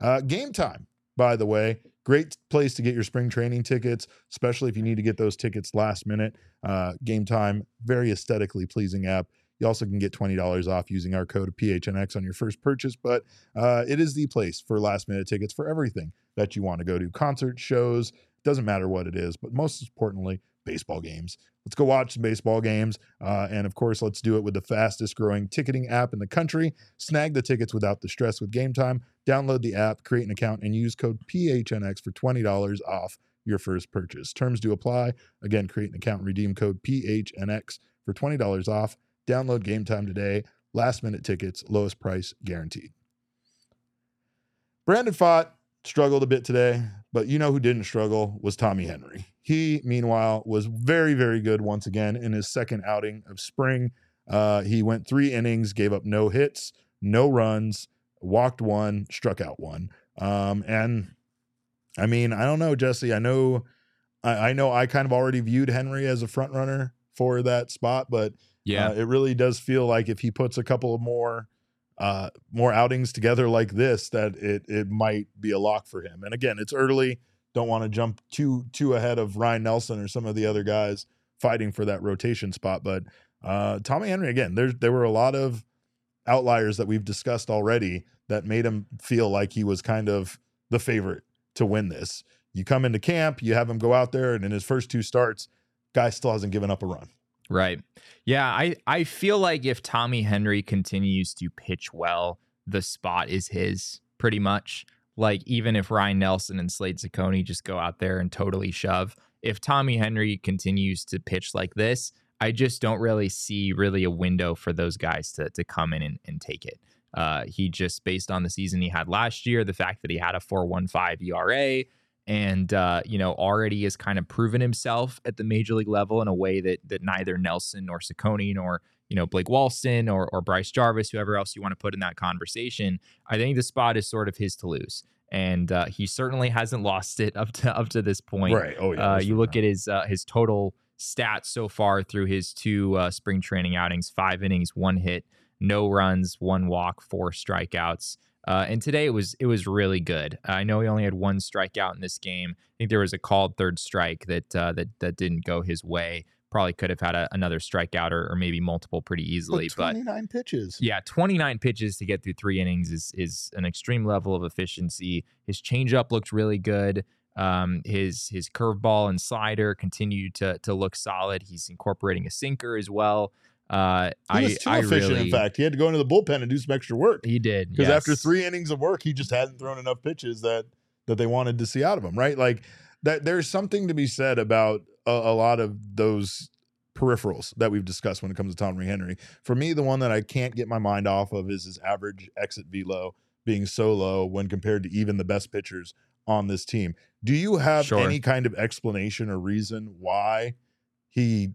Uh, game time, by the way, great place to get your spring training tickets, especially if you need to get those tickets last minute. Uh, game time, very aesthetically pleasing app. You also can get $20 off using our code PHNX on your first purchase, but uh, it is the place for last minute tickets for everything that you want to go to concerts, shows, Doesn't matter what it is, but most importantly, baseball games. Let's go watch some baseball games. Uh, and of course, let's do it with the fastest growing ticketing app in the country. Snag the tickets without the stress with Game Time. Download the app, create an account, and use code PHNX for $20 off your first purchase. Terms do apply. Again, create an account and redeem code PHNX for $20 off. Download Game Time today. Last minute tickets, lowest price guaranteed. Brandon Pfaadt struggled a bit today, but you know who didn't struggle was Tommy Henry. He, meanwhile, was very, very good once again in his second outing of spring. Uh, he went three innings, gave up no hits, no runs, walked one, struck out one. Um, and I mean, I don't know, Jesse. I know, I, I know, I kind of already viewed Henry as a front runner for that spot, but Yeah. uh, it really does feel like if he puts a couple of more uh more outings together like this that it it might be a lock for him. And again it's early. Don't want to jump too too ahead of Ryne Nelson or some of the other guys fighting for that rotation spot but uh Tommy Henry again there there were a lot of outliers that we've discussed already that made him feel like he was kind of the favorite to win this. You come into camp you have him go out there and in his first two starts guy still hasn't given up a run Right. Yeah, I I feel like if Tommy Henry continues to pitch well, the spot is his pretty much. Like even if Ryne Nelson and Slade Cecconi just go out there and totally shove, if Tommy Henry continues to pitch like this, I just don't really see really a window for those guys to to come in and, and take it. Uh, he just based on the season he had last year, the fact that he had a 4.15 ERA, and uh, you know already has kind of proven himself at the major league level in a way that that neither Nelson nor Cecconi nor you know Blake Walston or or Bryce Jarvis, whoever else you want to put in that conversation, I think the spot is sort of his to lose, and uh, he certainly hasn't lost it up to up to this point. Right. Oh, yeah, Uh, you look at his uh, his total stats so far through his two uh, spring training outings: five innings, one hit, no runs, one walk, four strikeouts. Uh, and today it was it was really good. I know he only had one strikeout in this game. I think there was a called third strike that uh, that that didn't go his way. Probably could have had a, another strikeout or, or maybe multiple pretty easily. But But 29 pitches yeah, 29 pitches to get through three innings is is an extreme level of efficiency. His changeup looked really good. Um, his his curveball and slider continued to to look solid. He's incorporating a sinker as well. Uh, He I was too I efficient. really, in fact, he had to go into the bullpen and do some extra work he did because after three innings of work, he just hadn't thrown enough pitches that that they wanted to see out of him. Right? Like that. There's something to be said about a, a lot of those peripherals that we've discussed when it comes to Tommy Henry. For me, the one that I can't get my mind off of is his average exit velo being so low when compared to even the best pitchers on this team. Do you have Sure. any kind of explanation or reason why he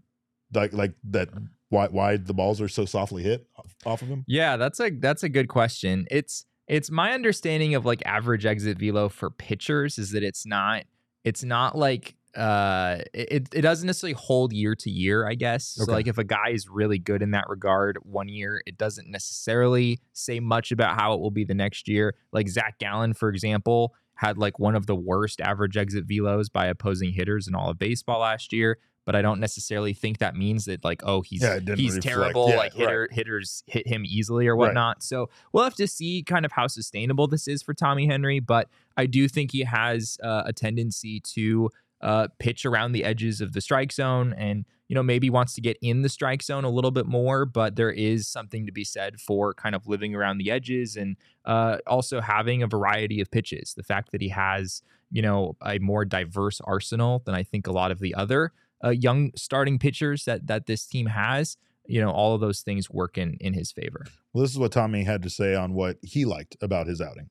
like like that why why the balls are so softly hit off, of him? Yeah, that's a that's a good question. It's it's my understanding of like average exit velo for pitchers is that it's not it's not like uh it it doesn't necessarily hold year to year, I guess. So like if a guy is really good in that regard one year, it doesn't necessarily say much about how it will be the next year. Like Zach Gallen, for example, had like one of the worst average exit velos by opposing hitters in all of baseball last year. But I don't necessarily think that means that like, oh, he's Yeah, he's reflect. terrible. Yeah, like right. hitters hit him easily or Right. whatnot. So we'll have to see kind of how sustainable this is for Tommy Henry. But I do think he has uh, a tendency to uh, pitch around the edges of the strike zone and, you know, maybe wants to get in the strike zone a little bit more. But there is something to be said for kind of living around the edges and uh, also having a variety of pitches. The fact that he has, you know, a more diverse arsenal than I think a lot of the other uh, young starting pitchers that that this team has. You know, all of those things work in in his favor. Well, this is what Tommy had to say on what he liked about his outing.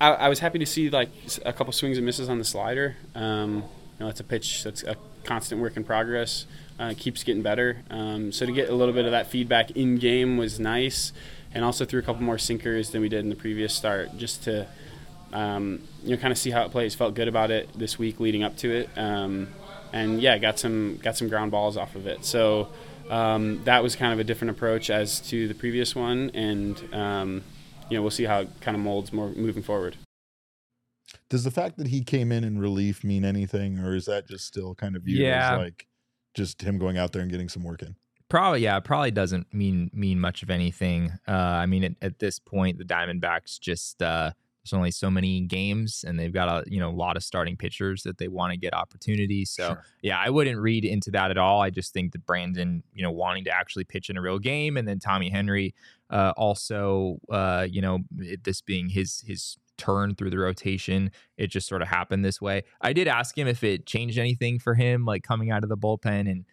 I, I was happy to see like a couple swings and misses on the slider. Um, you know, it's a pitch that's a constant work in progress. Uh, keeps getting better. Um, so to get a little bit of that feedback in game was nice, and also threw a couple more sinkers than we did in the previous start, just to um, you know kind of see how it plays. Felt good about it this week leading up to it, um, and yeah, got some got some ground balls off of it. So. Um, that was kind of a different approach as to the previous one, and um, you know we'll see how it kind of molds more moving forward. Does the fact that he came in in relief mean anything, or is that just still kind of viewed Yeah. as like just him going out there and getting some work in? Probably, yeah, probably doesn't mean mean much of anything. Uh, I mean, at, at this point, the Diamondbacks just uh, there's only so many games, and they've got a you know a lot of starting pitchers that they want to get opportunities. So Sure. yeah, I wouldn't read into that at all. I just think that Brandon, you know, wanting to actually pitch in a real game, and then Tommy Henry, uh, also, uh, you know, it, this being his his turn through the rotation, it just sort of happened this way. I did ask him if it changed anything for him, like coming out of the bullpen, and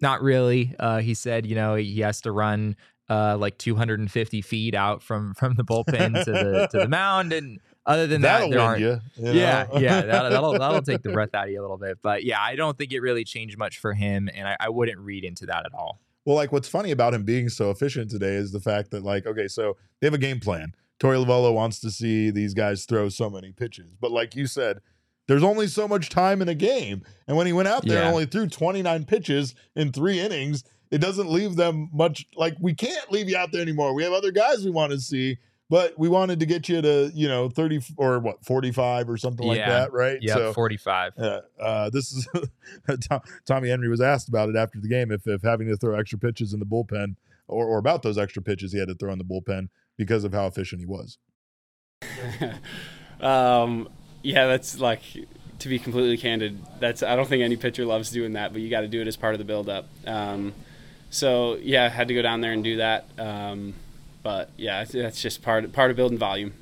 not really. Uh, he said, you know, he has to run uh, like 250 feet out from from the bullpen to the to the mound, and other than that, That'll there aren't. you, you yeah, yeah, that'll, that'll that'll take the breath out of you a little bit. But yeah, I don't think it really changed much for him, and I, I wouldn't read into that at all. Well, like what's funny about him being so efficient today is the fact that, like, okay, so they have a game plan. Torey Lovullo wants to see these guys throw so many pitches. But like you said, there's only so much time in a game. And when he went out there and Yeah. only threw 29 pitches in three innings, it doesn't leave them much like we can't leave you out there anymore. We have other guys we want to see, but we wanted to get you to, you know, 30 or what, 45 or something like that, right? Yep, 45. Uh, uh, this is Tommy Henry was asked about it after the game if, if having to throw extra pitches in the bullpen or, or about those extra pitches he had to throw in the bullpen because of how efficient he was. um, yeah, that's like to be completely candid. That's I don't think any pitcher loves doing that, but you got to do it as part of the buildup. Um, so yeah, I had to go down there and do that. Um, but yeah, that's just part part of building volume.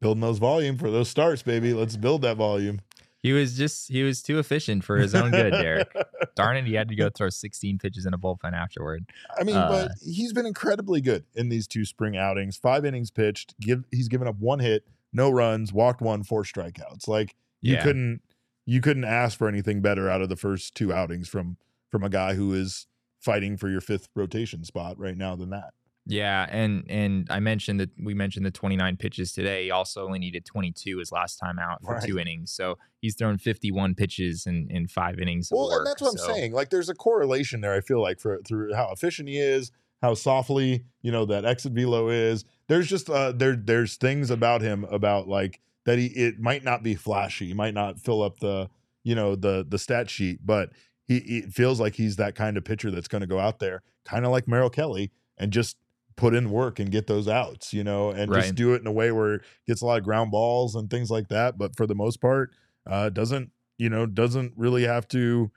Building those volume for those starts, baby. Let's build that volume. He was just he was too efficient for his own good, Derek. Darn it, he had to go throw 16 pitches in a bullpen afterward. I mean, Uh, but he's been incredibly good in these two spring outings. Five innings pitched. Give he's given up one hit, no runs, walked one, four strikeouts. Like you Yeah. couldn't you couldn't ask for anything better out of the first two outings from from a guy who is fighting for your fifth rotation spot right now than that. Yeah, and and I mentioned that we mentioned the 29 pitches today. He also only needed 22 his last time out for two innings. So he's thrown 51 pitches in in five innings. Well, work, and that's what so- I'm saying. Like, there's a correlation there. I feel like for through how efficient he is, how softly you know that exit velo is. There's just uh there there's things about him about like that he it might not be flashy, he might not fill up the you know the the stat sheet, but he it feels like he's that kind of pitcher that's going to go out there, kind of like Merrill Kelly, and just put in work and get those outs, you know, and just do it in a way where it gets a lot of ground balls and things like that. But for the most part, uh, doesn't you know doesn't really have to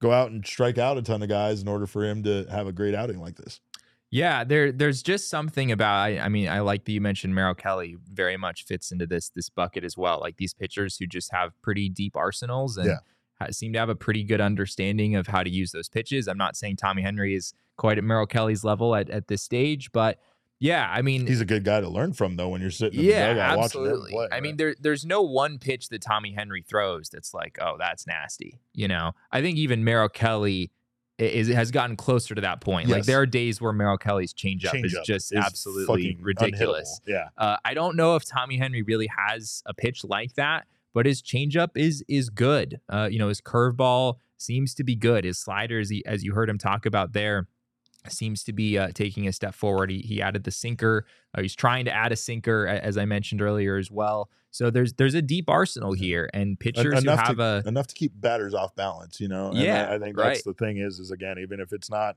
go out and strike out a ton of guys in order for him to have a great outing like this. Yeah, there there's just something about I, I mean I like that you mentioned Merrill Kelly very much fits into this this bucket as well. Like these pitchers who just have pretty deep arsenals and Yeah. Seem to have a pretty good understanding of how to use those pitches. I'm not saying Tommy Henry is quite at Merrill Kelly's level at, at this stage, but yeah, I mean He's a good guy to learn from though when you're sitting in yeah, the dugout watching absolutely. play. I mean, there there's no one pitch that Tommy Henry throws that's like, oh, that's nasty. You know, I think even Merrill Kelly is has gotten closer to that point. Like there are days where Merrill Kelly's changeup is Changeup just is absolutely ridiculous. unhittable. Yeah. Uh, I don't know if Tommy Henry really has a pitch like that, but his changeup is is good. Uh, you know, his curveball seems to be good. His slider, as, he, as you heard him talk about there, seems to be uh, taking a step forward. He, he added the sinker. Uh, he's trying to add a sinker, as I mentioned earlier as well. So there's there's a deep arsenal here, and pitchers who enough have to, a enough to keep batters off balance, you know. And Yeah, I, I think that's right. the thing is is again, even if it's not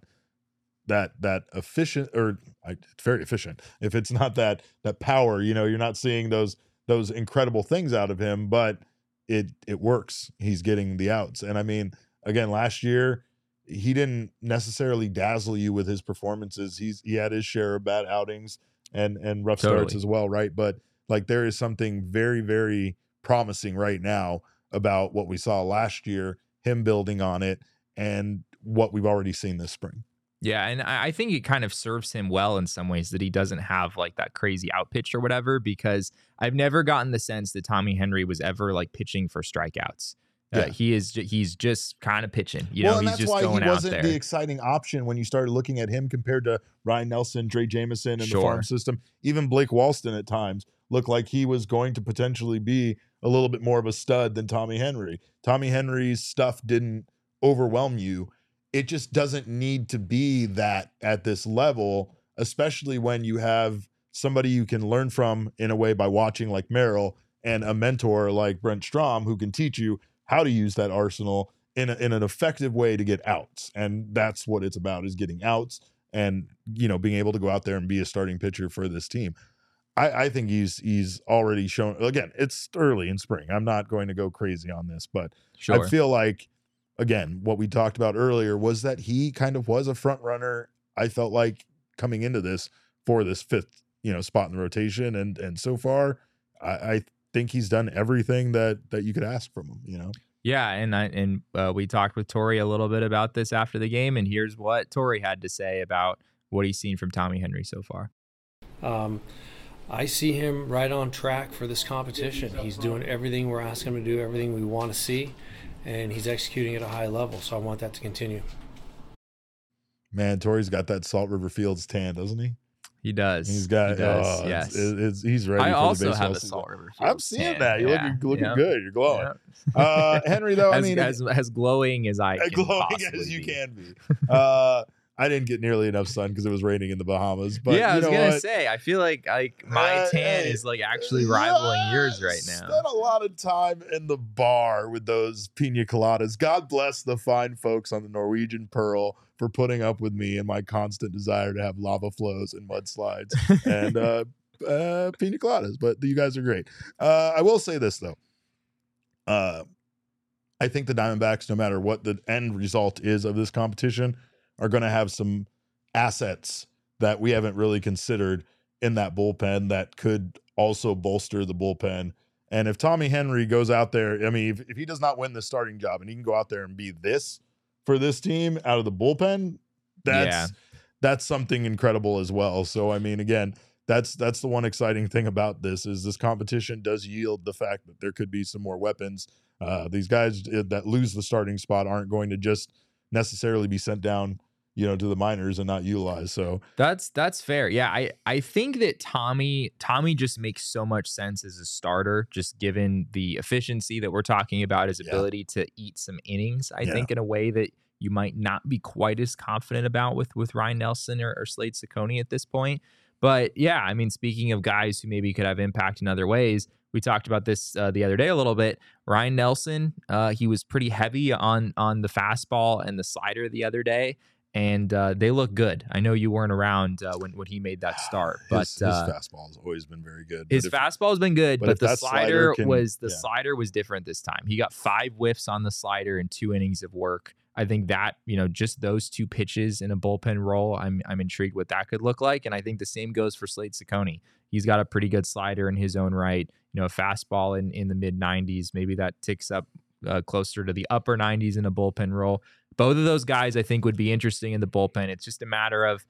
that that efficient or I, it's very efficient, if it's not that that power, you know, you're not seeing those those incredible things out of him, but it it works. He's getting the outs, and I mean, again, last year he didn't necessarily dazzle you with his performances. He's he had his share of bad outings and and rough starts as well, right? But like there is something very very promising right now about what we saw last year, him building on it, and what we've already seen this spring. Yeah, and I think it kind of serves him well in some ways that he doesn't have like that crazy out pitch or whatever, because I've never gotten the sense that Tommy Henry was ever like pitching for strikeouts. Uh, Yeah. he is he's just kind of pitching. You well, know, he's that's just why going he out wasn't there. the exciting option when you started looking at him compared to Ryne Nelson, Drey Jameson, and the farm system. Even Blake Walston at times looked like he was going to potentially be a little bit more of a stud than Tommy Henry. Tommy Henry's stuff didn't overwhelm you. It just doesn't need to be that at this level, especially when you have somebody you can learn from in a way by watching like Merrill and a mentor like Brent Strom who can teach you how to use that arsenal in, a, in an effective way to get outs. And that's what it's about is getting outs and, you know, being able to go out there and be a starting pitcher for this team. I, I think he's he's already shown again, it's early in spring. I'm not going to go crazy on this, but Sure. I feel like again, what we talked about earlier was that he kind of was a front runner. I felt like coming into this for this fifth, you know, spot in the rotation. And and so far, I, I think he's done everything that that you could ask from him, you know. Yeah, and I and uh, we talked with Torey a little bit about this after the game, and here's what Torey had to say about what he's seen from Tommy Henry so far. Um, I see him right on track for this competition. He's doing everything we're asking him to do, everything we want to see, and he's executing at a high level. So I want that to continue. Man, Torey's got that Salt River Fields tan, doesn't he? He does. He's got. He does. oh, yes. it's- it's- he's ready. I for also the baseball have a season. Salt River I'm seeing tan. that. You're Yeah, looking, looking yeah. good. You're glowing. Yeah. Uh, Henry, though, I mean, as, as glowing as I as can glowing as you be. can be. Uh, I didn't get nearly enough sun because it was raining in the Bahamas. But yeah, I was gonna what? say. I feel like like my tan is like actually rivaling yours right now. Spent a lot of time in the bar with those pina coladas. God bless the fine folks on the Norwegian Pearl for putting up with me and my constant desire to have lava flows and mudslides and uh, uh, pina coladas. But you guys are great. Uh, I will say this though. Uh, I think the Diamondbacks, no matter what the end result is of this competition, are going to have some assets that we haven't really considered in that bullpen that could also bolster the bullpen. And if Tommy Henry goes out there, I mean, if, if he does not win the starting job and he can go out there and be this for this team out of the bullpen, that's Yeah. that's something incredible as well. So I mean, again, that's that's the one exciting thing about this is this competition does yield the fact that there could be some more weapons. Uh, these guys uh, that lose the starting spot aren't going to just necessarily be sent down, you know, to the minors and not utilized. So That's that's fair. Yeah, I I think that Tommy Tommy just makes so much sense as a starter, just given the efficiency that we're talking about, his Yeah. ability to eat some innings. I Yeah. think in a way that you might not be quite as confident about with with Ryne Nelson or, or Slade Cecconi at this point. But yeah, I mean, speaking of guys who maybe could have impact in other ways, we talked about this uh, the other day a little bit. Ryne Nelson, uh, he was pretty heavy on on the fastball and the slider the other day and uh, they look good. I know you weren't around uh, when when he made that start, but his, his uh, fastball has always been very good. his fastball has been good, but but, the slider, slider can- was the yeah. slider was different this time. He got five whiffs on the slider in two innings of work. I think that you know just those two pitches in a bullpen role, I'm I'm intrigued what that could look like, and I think the same goes for Slade Cecconi. He's got a pretty good slider in his own right. You know, a fastball in in the mid 90s, maybe that ticks up uh, closer to the upper 90s in a bullpen role. Both of those guys, I think, would be interesting in the bullpen. It's just a matter of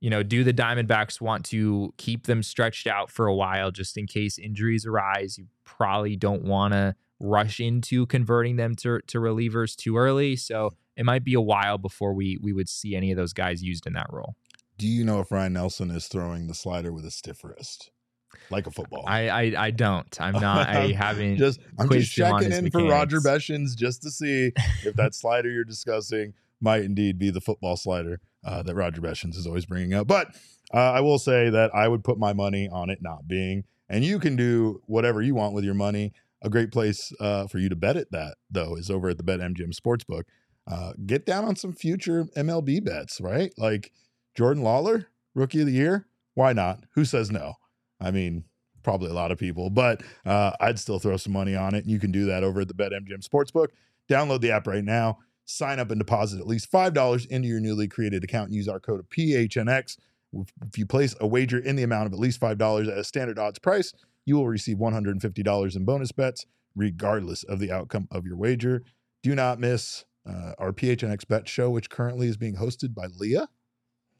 you know, do the Diamondbacks want to keep them stretched out for a while just in case injuries arise? You probably don't want to rush into converting them to, to relievers too early. So it might be a while before we we would see any of those guys used in that role. do you know if Ryne Nelson is throwing the slider with a stiff wrist, like a football? I I, I don't. I'm not. I haven't just I'm just quizzed him on checking in for Roger. Beshins just to see if that slider you're discussing might indeed be the football slider uh, that Roger Beshins is always bringing up. But uh, I will say that I would put my money on it not being, and you can do whatever you want with your money. A great place uh, for you to bet it that though is over at the BetMGM Sportsbook. Uh, get down on some future MLB bets, right? Like Jordan Lawlar, Rookie of the Year. Why not? Who says no? I mean, probably a lot of people, but uh, I'd still throw some money on it. And you can do that over at the BetMGM Sportsbook. Download the app right now. Sign up and deposit at least $5 into your newly created account and use our code PHNX. If you place a wager in the amount of at least $5 at a standard odds price, you will receive $150 in bonus bets, regardless of the outcome of your wager. Do not miss uh, our PHNX Bet show, which currently is being hosted by Leah.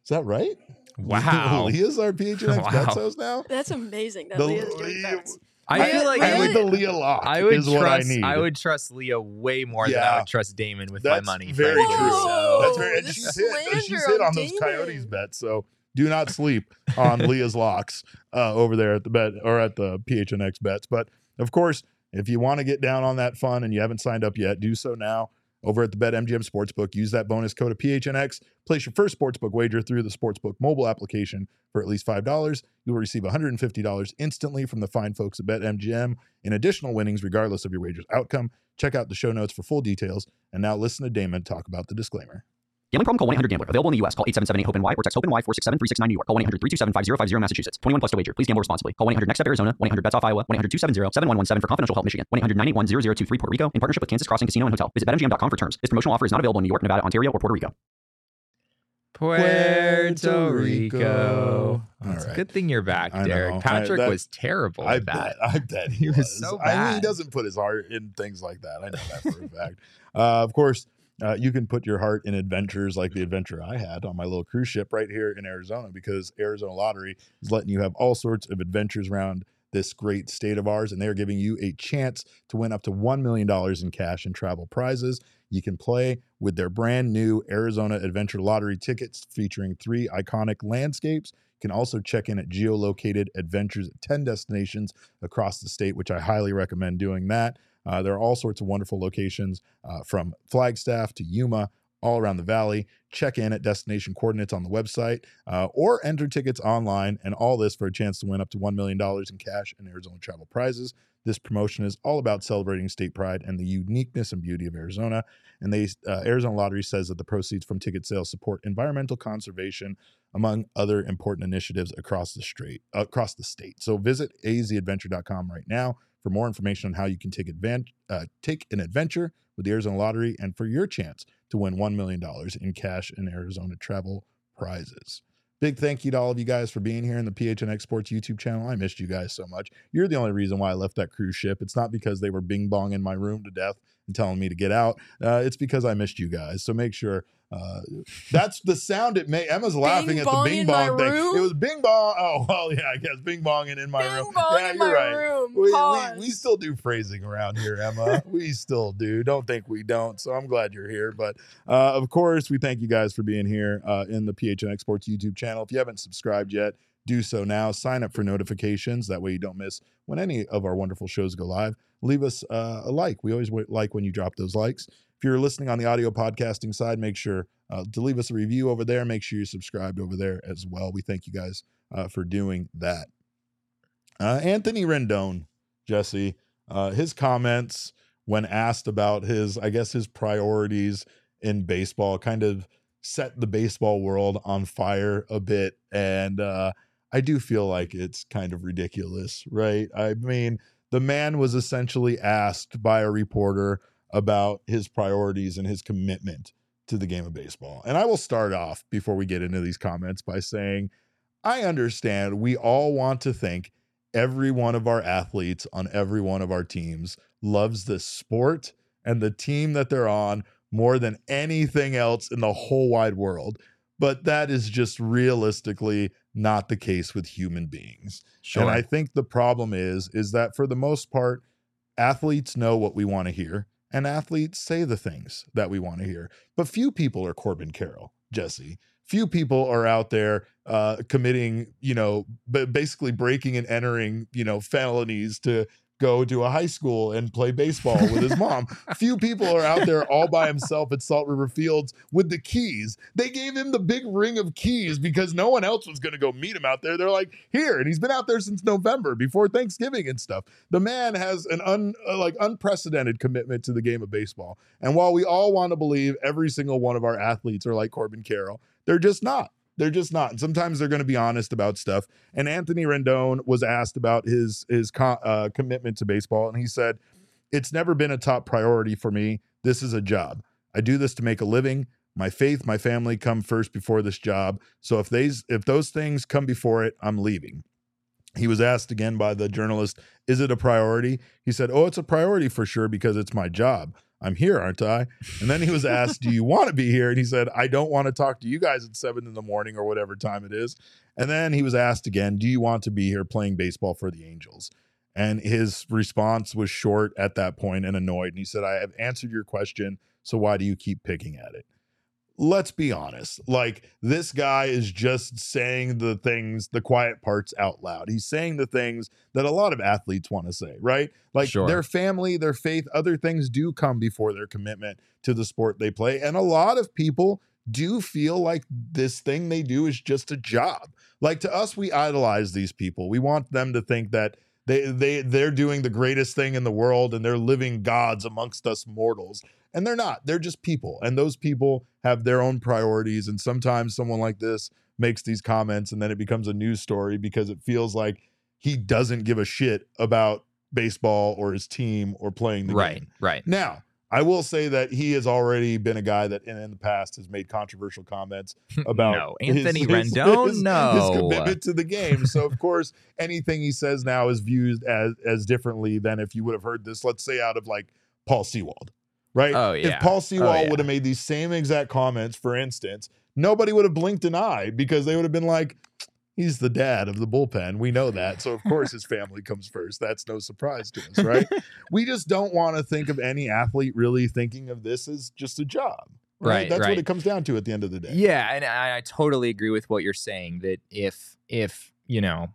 Is that right? Wow. He is our PHNX Wow. Bets now. That's amazing that The Leah's doing Leah- bets. I feel like I I need would, the Leah lock. I would is what trust I need. I would trust Leah way more than I would trust Damon with That's my money. very frankly. true. Whoa, That's very. And she's hit. slander She's hit on on those Coyotes bets. So do not sleep on Leah's locks uh, over there at the bet or at the PHNX bets. But of course, if you want to get down on that fun and you haven't signed up yet, do so now. Over at the BetMGM Sportsbook, use that bonus code of PHNX. Place your first sportsbook wager through the Sportsbook mobile application for at least $5. You will receive $150 instantly from the fine folks at BetMGM in additional winnings, regardless of your wager's outcome. Check out the show notes for full details. And now listen to Damon talk about the disclaimer. Gambling problem? Call 1-800-GAMBLER. Available in the U.S. Call 877-8-HOPE-NY or text HOPE-NY 467-369 New York. Call 1-800-327-5050 Massachusetts. 21 plus to wager. Please gamble responsibly. Call 1-800-NEXT-STEP Arizona. 1-800-BETS-OFF Iowa. 1-800-270-7117 for confidential help Michigan. 1-800-981-0023 Puerto Rico in partnership with Kansas Crossing Casino and Hotel. Visit BetMGM.com for terms. This promotional offer is not available in New York, Nevada, Ontario, or Puerto Rico. Puerto Rico. All It's a right. good thing you're back, I Derek. know. I- Patrick that- was terrible I at that. bet. I bet he, He was so bad. I mean, he bad. doesn't put his heart in things like that. I know that for a fact. Uh, of course, uh, you can put your heart in adventures like the adventure I had on my little cruise ship right here in Arizona because Arizona Lottery is letting you have all sorts of adventures around this great state of ours, and they're giving you a chance to win up to $1 million in cash and travel prizes. You can play with their brand new Arizona Adventure Lottery tickets featuring three iconic landscapes. You can also check in at geolocated adventures at 10 destinations across the state, which I highly recommend doing that. Uh, there are all sorts of wonderful locations uh, from Flagstaff to Yuma, all around the valley. Check in at destination coordinates on the website uh, or enter tickets online, and all this for a chance to win up to $1 million in cash and Arizona travel prizes. This promotion is all about celebrating state pride and the uniqueness and beauty of Arizona. And they, uh, Arizona Lottery says that the proceeds from ticket sales support environmental conservation, among other important initiatives across the state. Across the state. So visit azadventure.com right now for more information on how you can take uh, take an adventure with the Arizona Lottery, and for your chance to win one million dollars in cash and Arizona travel prizes. Big thank you to all of you guys for being here in the PHNX Sports YouTube channel. I missed you guys so much. You're the only reason why I left that cruise ship. It's not because they were bing bong in my room to death and telling me to get out. Uh, it's because I missed you guys. So make sure uh, that's the sound it made. Emma's laughing at the bing bong thing. room? It was bing bong. Oh well, yeah, I guess bing bonging in my room. bong yeah, in you're my right. room. We, we, we still do phrasing around here, Emma. we still do. Don't think we don't. So I'm glad you're here. But uh, of course, we thank you guys for being here uh, in the PHNX Sports YouTube channel. If you haven't subscribed yet, do so now. Sign up for notifications. That way you don't miss when any of our wonderful shows go live. Leave us uh, a like. We always w- like when you drop those likes. If you're listening on the audio podcasting side, make sure uh, to leave us a review over there. Make sure you're subscribed over there as well. We thank you guys uh, for doing that. Uh, Anthony Rendon, Jesse, uh, his comments when asked about his, I guess, his priorities in baseball kind of set the baseball world on fire a bit. And uh, I do feel like it's kind of ridiculous, right? I mean, the man was essentially asked by a reporter about his priorities and his commitment to the game of baseball. And I will start off before we get into these comments by saying, I understand we all want to think every one of our athletes on every one of our teams loves the sport and the team that they're on more than anything else in the whole wide world. But that is just realistically not the case with human beings. Sure. And I think the problem is is that for the most part athletes know what we want to hear and athletes say the things that we want to hear. But few people are Corbin Carroll, Jesse. Few people are out there uh, committing, you know, b- basically breaking and entering, you know, felonies to go to a high school and play baseball with his mom. Few people are out there all by himself at Salt River Fields with the keys. They gave him the big ring of keys because no one else was going to go meet him out there. They're like, here, and he's been out there since November before Thanksgiving and stuff. The man has an un uh, like unprecedented commitment to the game of baseball. And while we all want to believe every single one of our athletes are like Corbin Carroll, they're just not. They're just not. And sometimes they're going to be honest about stuff. And Anthony Rendon was asked about his his co- uh, commitment to baseball, and he said, "It's never been a top priority for me. This is a job. I do this to make a living. My faith, my family come first before this job. So if these if those things come before it, I'm leaving." He was asked again by the journalist, "Is it a priority?" He said, "Oh, it's a priority for sure because it's my job. I'm here, aren't I?" And then he was asked, "Do you want to be here?" And he said, "I don't want to talk to you guys at seven in the morning or whatever time it is." And then he was asked again, "Do you want to be here playing baseball for the Angels?" And his response was short at that point and annoyed. And he said, "I have answered your question, so why do you keep picking at it?" Let's be honest. Like this guy is just saying the things, the quiet parts out loud. He's saying the things that a lot of athletes want to say, right? Like Sure. their family, their faith, other things do come before their commitment to the sport they play. And a lot of people do feel like this thing they do is just a job. Like to us, we idolize these people. We want them to think that They they they're doing the greatest thing in the world and they're living gods amongst us mortals. And they're not. They're just people. And those people have their own priorities. And sometimes someone like this makes these comments and then it becomes a news story because it feels like he doesn't give a shit about baseball or his team or playing the Right, game. right. Now, I will say that he has already been a guy that in, in the past has made controversial comments about No, Anthony his, Rendon? his, No. his commitment to the game. So of course, anything he says now is viewed as as differently than if you would have heard this, let's say, out of like Paul Sewald, right? Oh, yeah. If Paul Oh, yeah. would have made these same exact comments, for instance, nobody would have blinked an eye because they would have been like, he's the dad of the bullpen. We know that. So of course his family comes first. That's no surprise to us, right? we just don't want to think of any athlete really thinking of this as just a job. Right. Right, That's right. what it comes down to at the end of the day. Yeah, and I, I totally agree with what you're saying. That if if you know,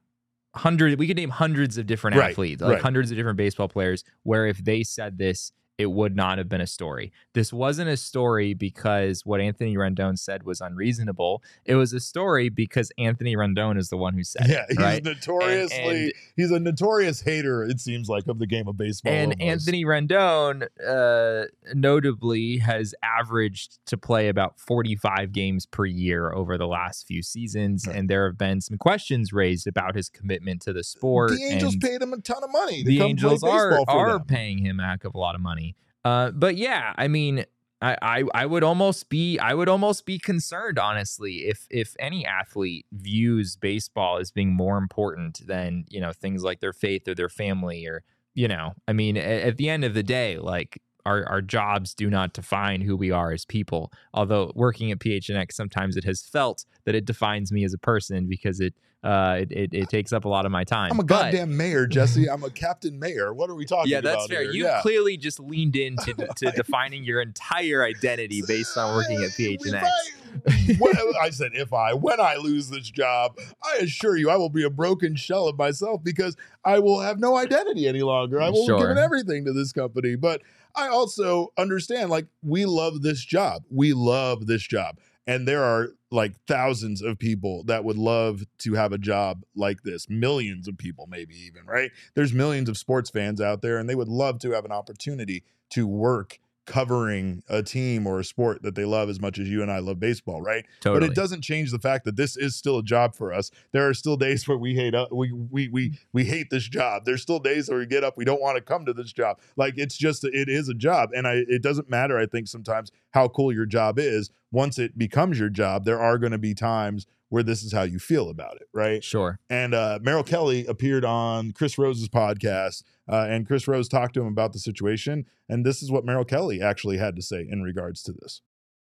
hundred, we could name hundreds of different Right, athletes, like right. hundreds of different baseball players, where if they said this, it would not have been a story. This wasn't a story because what Anthony Rendon said was unreasonable. It was a story because Anthony Rendon is the one who said Yeah, it. he's right? notoriously and- he's a notorious hater. It seems like of the game of baseball. and almost. Anthony Rendon, uh, notably, has averaged to play about 45 games per year over the last few seasons. And there have been some questions raised about his commitment to the sport. the Angels and paid him a ton of money. The Angels are, are them. paying him a heck of a lot of money. Uh, but yeah, I mean, I, I I would almost be I would almost be concerned honestly if if any athlete views baseball as being more important than you know things like their faith or their family or you know I mean at, at the end of the day like our our jobs do not define who we are as people although working at PHNX sometimes it has felt that it defines me as a person because it uh it, it, it takes up a lot of my time I'm a But- goddamn mayor, Jesse. I'm a captain mayor. What are we talking yeah, about? that's fair. here? You Yeah. clearly just leaned into to defining your entire identity based on working at PHNX. When- I said, if I, when I lose this job, I assure you, I will be a broken shell of myself because I will have no identity any longer. I will have Sure. given everything to this company. But I also understand, like, we love this job. We love this job. And there are like thousands of people that would love to have a job like this. Millions of people, maybe even, right? There's millions of sports fans out there, and they would love to have an opportunity to work covering a team or a sport that they love as much as you and I love baseball, right? But it doesn't change the fact that this is still a job for us. There are still days where we hate uh, we we we we hate this job. There's still days where we get up we don't want to come to this job. Like it's just it is a job and I it doesn't matter I think sometimes how cool your job is. Once it becomes your job, there are going to be times where this is how you feel about it, right? Sure. And uh, Merrill Kelly appeared on Chris Rose's podcast, uh, and Chris Rose talked to him about the situation. And this is what Merrill Kelly actually had to say in regards to this.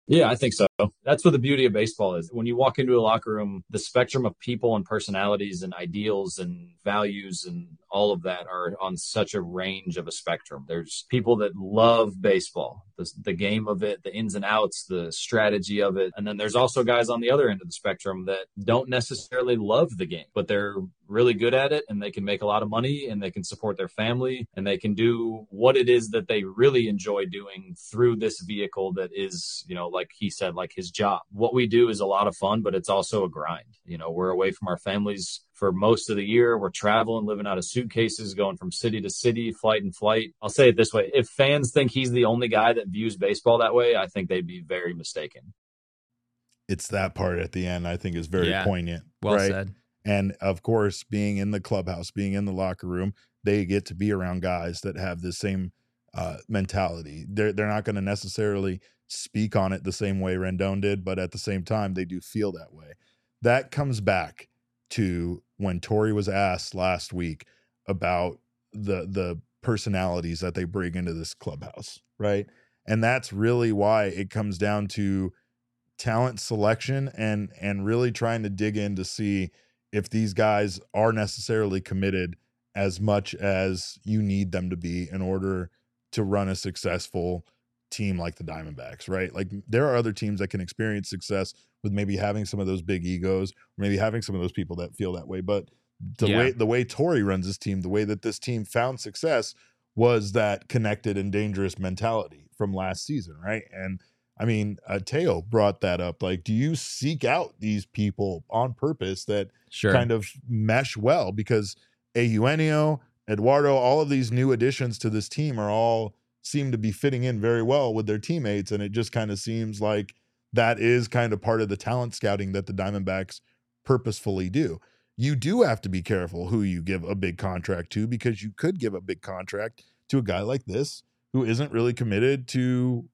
Yeah, I think so. That's what the beauty of baseball is. When you walk into a locker room, the spectrum of people and personalities and ideals and values and all of that are on such a range of a spectrum. There's people that love baseball, the, the game of it, the ins and outs, the strategy of it. And then there's also guys on the other end of the spectrum that don't necessarily love the game, but they're really good at it and they can make a lot of money and they can support their family and they can do what it is that they really enjoy doing through this vehicle that is, you know, like he said, like his job. What we do is a lot of fun, but it's also a grind. You know, we're away from our families for most of the year. We're traveling, living out of suitcases, going from city to city, flight and flight. I'll say it this way. If fans think he's the only guy that views baseball that way, I think they'd be very mistaken. It's that part at the end I think is very Yeah. poignant. Well right? said. And of course, being in the clubhouse, being in the locker room, they get to be around guys that have the same uh, mentality. They're they're not going to necessarily speak on it the same way Rendon did, but at the same time, they do feel that way. That comes back to when Torey was asked last week about the the personalities that they bring into this clubhouse, right? And that's really why it comes down to talent selection and and really trying to dig in to see if these guys are necessarily committed as much as you need them to be in order to run a successful team like the Diamondbacks, right? Like there are other teams that can experience success with maybe having some of those big egos, or maybe having some of those people that feel that way. But the Yeah. way the way Torey runs his team, the way that this team found success was that connected and dangerous mentality from last season, right? And I mean, uh, Teo brought that up. Like, do you seek out these people on purpose that Sure. kind of mesh well? Because Eugenio, Eduardo, all of these new additions to this team are all seem to be fitting in very well with their teammates. And it just kind of seems like that is kind of part of the talent scouting that the Diamondbacks purposefully do. You do have to be careful who you give a big contract to because you could give a big contract to a guy like this who isn't really committed to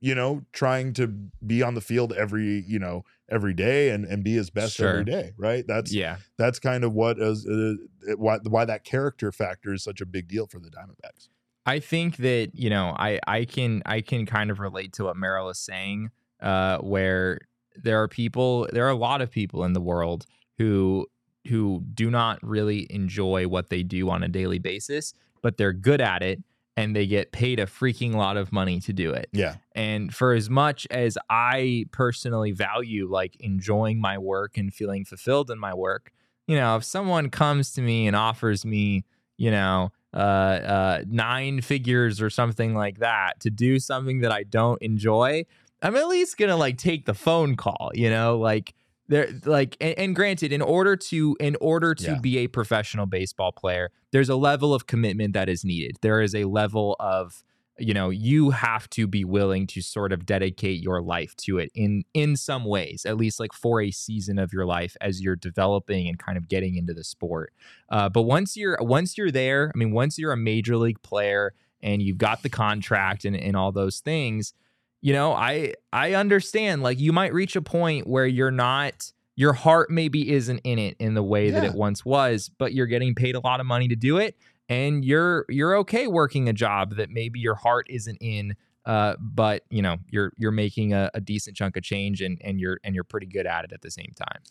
you know trying to be on the field every you know every day and and be his best Sure. every day right that's Yeah. that's kind of what is uh, why why that character factor is such a big deal for the diamondbacks I think that you know I I can I can kind of relate to what Merrill is saying, uh, where there are people, there are a lot of people in the world who who do not really enjoy what they do on a daily basis, but they're good at it and they get paid a freaking lot of money to do it. yeah And for as much as I personally value like enjoying my work and feeling fulfilled in my work, you know, if someone comes to me and offers me, you know, uh, uh, nine figures or something like that to do something that I don't enjoy, I'm at least gonna like take the phone call, you know, like there like and, and granted in order to in order to Yeah. be a professional baseball player there's a level of commitment that is needed there is a level of you know you have to be willing to sort of dedicate your life to it in in some ways at least like for a season of your life as you're developing and kind of getting into the sport. Uh, but once you're once you're there i mean once you're a major league player and you've got the contract and, and all those things you know i i understand like you might reach a point where you're not your heart maybe isn't in it in the way that it once was but you're getting paid a lot of money to do it and you're you're okay working a job that maybe your heart isn't in uh, but you know you're you're making a, a decent chunk of change and and you're and you're pretty good at it at the same time.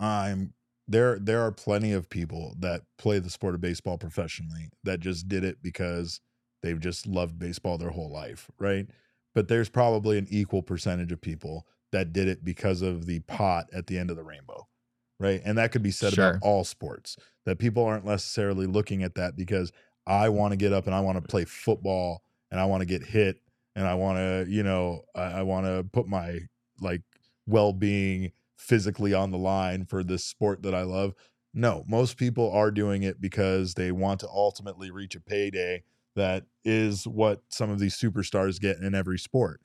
I'm there there are plenty of people that play the sport of baseball professionally that just did it because they've just loved baseball their whole life right? But there's probably an equal percentage of people that did it because of the pot at the end of the rainbow right? And that could be said Sure. about all sports that people aren't necessarily looking at that because i want to get up and i want to play football and i want to get hit and i want to you know i, I want to put my like well-being physically on the line for this sport that i love. No most people are doing it because they want to ultimately reach a payday that is what some of these superstars get in every sport.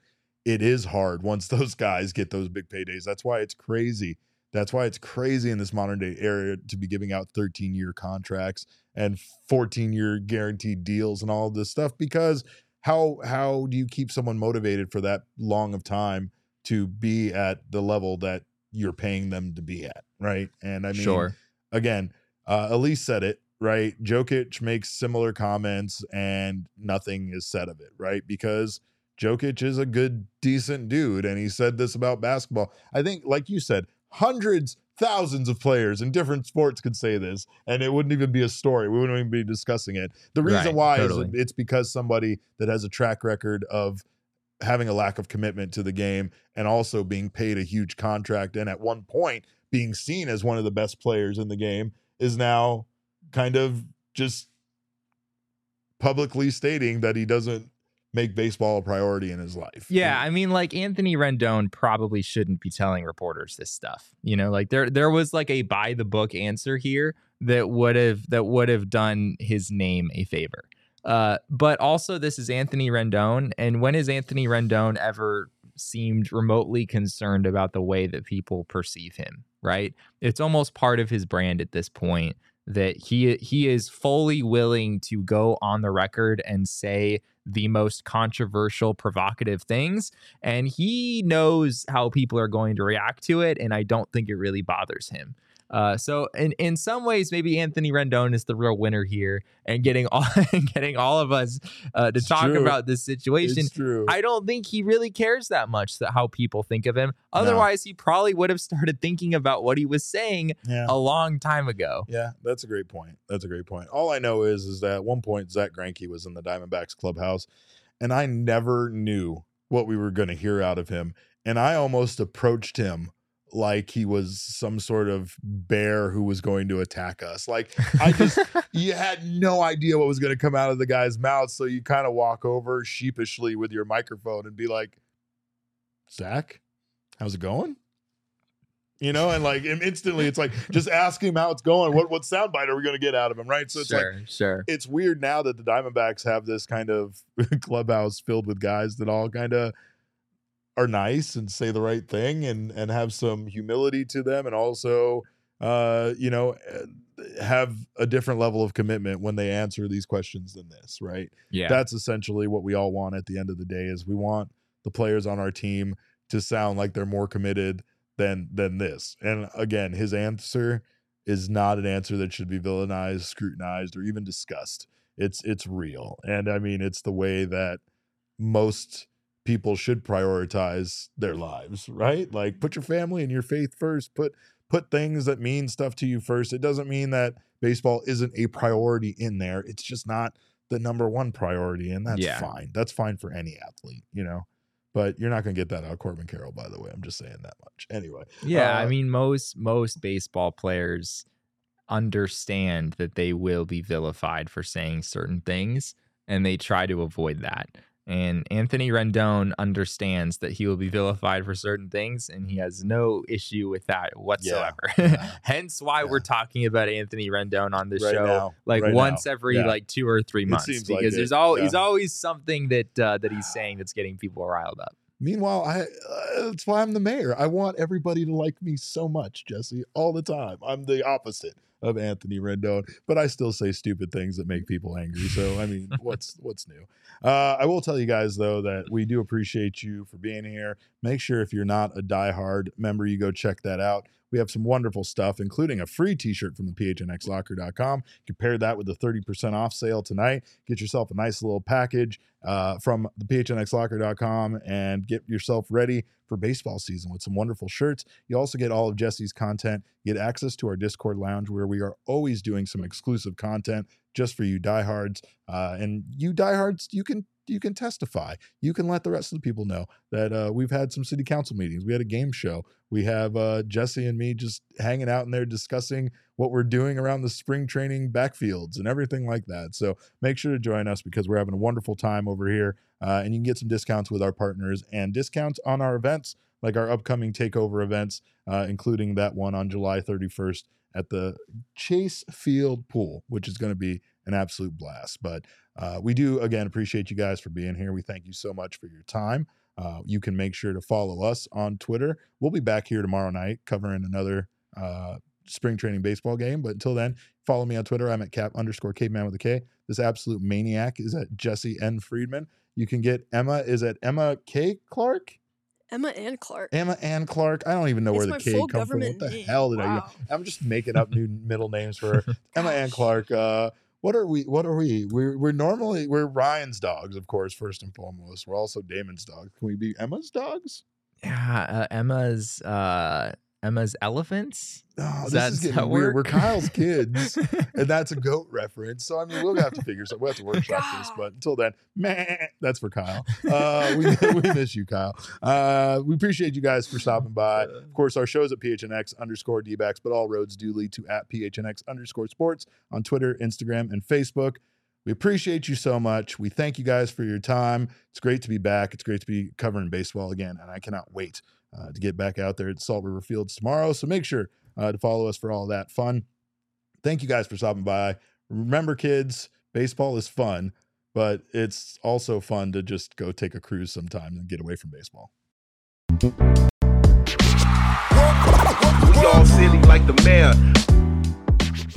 It is hard once those guys get those big paydays. That's why it's crazy that's why it's crazy in this modern day era to be giving out 13 year contracts and 14 year guaranteed deals and all this stuff because how how do you keep someone motivated for that long of time to be at the level that you're paying them to be at right? And i mean Sure. again uh elise said it right? Jokic makes similar comments and nothing is said of it right? Because jokic is a good decent dude and he said this about basketball. I think like you said hundreds thousands of players in different sports could say this and it wouldn't even be a story we wouldn't even be discussing it the reason Right, why totally. is it's because somebody that has a track record of having a lack of commitment to the game and also being paid a huge contract and at one point being seen as one of the best players in the game is now kind of just publicly stating that he doesn't make baseball a priority in his life. Yeah, I mean, like Anthony Rendon probably shouldn't be telling reporters this stuff. You know, like there there was like a by the book answer here that would have that would have done his name a favor. Uh, but also, this is Anthony Rendon, and when has Anthony Rendon ever seemed remotely concerned about the way that people perceive him? Right? It's almost part of his brand at this point that he he is fully willing to go on the record and say the most controversial provocative things and he knows how people are going to react to it and i don't think it really bothers him uh, so in, in some ways maybe anthony rendon is the real winner here and getting all getting all of us uh, to talk true. about this situation It's true. i don't think he really cares that much that how people think of him otherwise he probably would have started thinking about what he was saying Yeah. a long time ago Yeah, that's a great point. That's a great point. All I know is is that at one point Zack Greinke was in the Diamondbacks clubhouse, and I never knew what we were going to hear out of him, and I almost approached him like he was some sort of bear who was going to attack us. Like I just you had no idea what was going to come out of the guy's mouth, so you kind of walk over sheepishly with your microphone and be like, "Zach, how's it going?" you know, and like and instantly it's like just ask him how it's going. What what soundbite are we going to get out of him, right? So it's sure, like sure. it's weird now that the Diamondbacks have this kind of clubhouse filled with guys that all kind of are nice and say the right thing and and have some humility to them and also uh you know eh, have a different level of commitment when they answer these questions than this right? Yeah. that's essentially what we all want at the end of the day is we want the players on our team to sound like they're more committed than than this. And again his answer is not an answer that should be villainized scrutinized or even discussed. It's it's real. And i mean it's the way that most people should prioritize their lives right? Like put your family and your faith first. Put put things that mean stuff to you first. It doesn't mean that baseball isn't a priority in there. It's just not the number one priority and that's Yeah. fine. That's fine for any athlete you know? But you're not going to get that out of corbin carroll by the way. I'm just saying that much. Anyway Yeah, I uh, mean most most baseball players understand that they will be vilified for saying certain things and they try to avoid that. And Anthony Rendon understands that he will be vilified for certain things and he has no issue with that whatsoever. Hence why we're talking about Anthony Rendon on this Right show now, like right once now, every yeah. like 2 or 3 It months like because it, there's always he's always something that uh, that he's saying that's getting people riled up. Meanwhile, I uh, that's why I'm the mayor. I want everybody to like me so much, Jesse, all the time. I'm the opposite of Anthony Rendon, but I still say stupid things that make people angry. So I mean, what's what's new? Uh, I will tell you guys though that we do appreciate you for being here. Make sure if you're not a diehard member, you go check that out. We have some wonderful stuff, including a free t-shirt from the phnxlocker.com. Compare that with the 30% off sale tonight. Get yourself a nice little package uh, from the phnxlocker.com and get yourself ready for baseball season with some wonderful shirts. You also get all of Jesse's content. You get access to our Discord lounge where we are always doing some exclusive content just for you diehards. Uh, and you diehards, you can you can testify. You can let the rest of the people know that uh, we've had some city council meetings. We had a game show. We have uh, Jesse and me just hanging out in there discussing what we're doing around the spring training backfields and everything like that. So make sure to join us because we're having a wonderful time over here. Uh, and you can get some discounts with our partners and discounts on our events, like our upcoming takeover events, uh, including that one on July 31st at the Chase Field Pool, which is going to be an absolute blast. But uh, we do, again, appreciate you guys for being here. We thank you so much for your time. Uh, you can make sure to follow us on Twitter. We'll be back here tomorrow night covering another uh, spring training baseball game. But until then, follow me on Twitter. I'm at cap underscore caveman with a K. This absolute maniac is at Jesse N. Friedman. You can get Emma is at Emma K. Clark. Emma and Clark. Emma Ann Clark. I don't even know It's where the K full come from. What the name. hell did Wow. I? I'm just making up new middle names for. Emma Ann Clark. Uh, what are we? What are we? We're we're normally we're Ryan's dogs, of course, first and foremost. We're also Damon's dogs. Can we be Emma's dogs? Yeah, uh, Emma's uh Emma's elephants. Oh, Does this is getting weird. We're? Kyle's kids, and that's a goat reference. So I mean, we'll have to figure something. We'll have to workshop this. But until then, meh, that's for Kyle. Uh, we, we miss you, Kyle. Uh, we appreciate you guys for stopping by. Of course, our shows at PHNX underscore Dbacks, but all roads do lead to at PHNX underscore sports on Twitter, Instagram, and Facebook. We appreciate you so much. We thank you guys for your time. It's great to be back. It's great to be covering baseball again, and I cannot wait uh, to get back out there at Salt River Fields tomorrow. So make sure uh, to follow us for all that fun. Thank you guys for stopping by. Remember, kids, baseball is fun, but it's also fun to just go take a cruise sometimes and get away from baseball. We all silly like the mayor.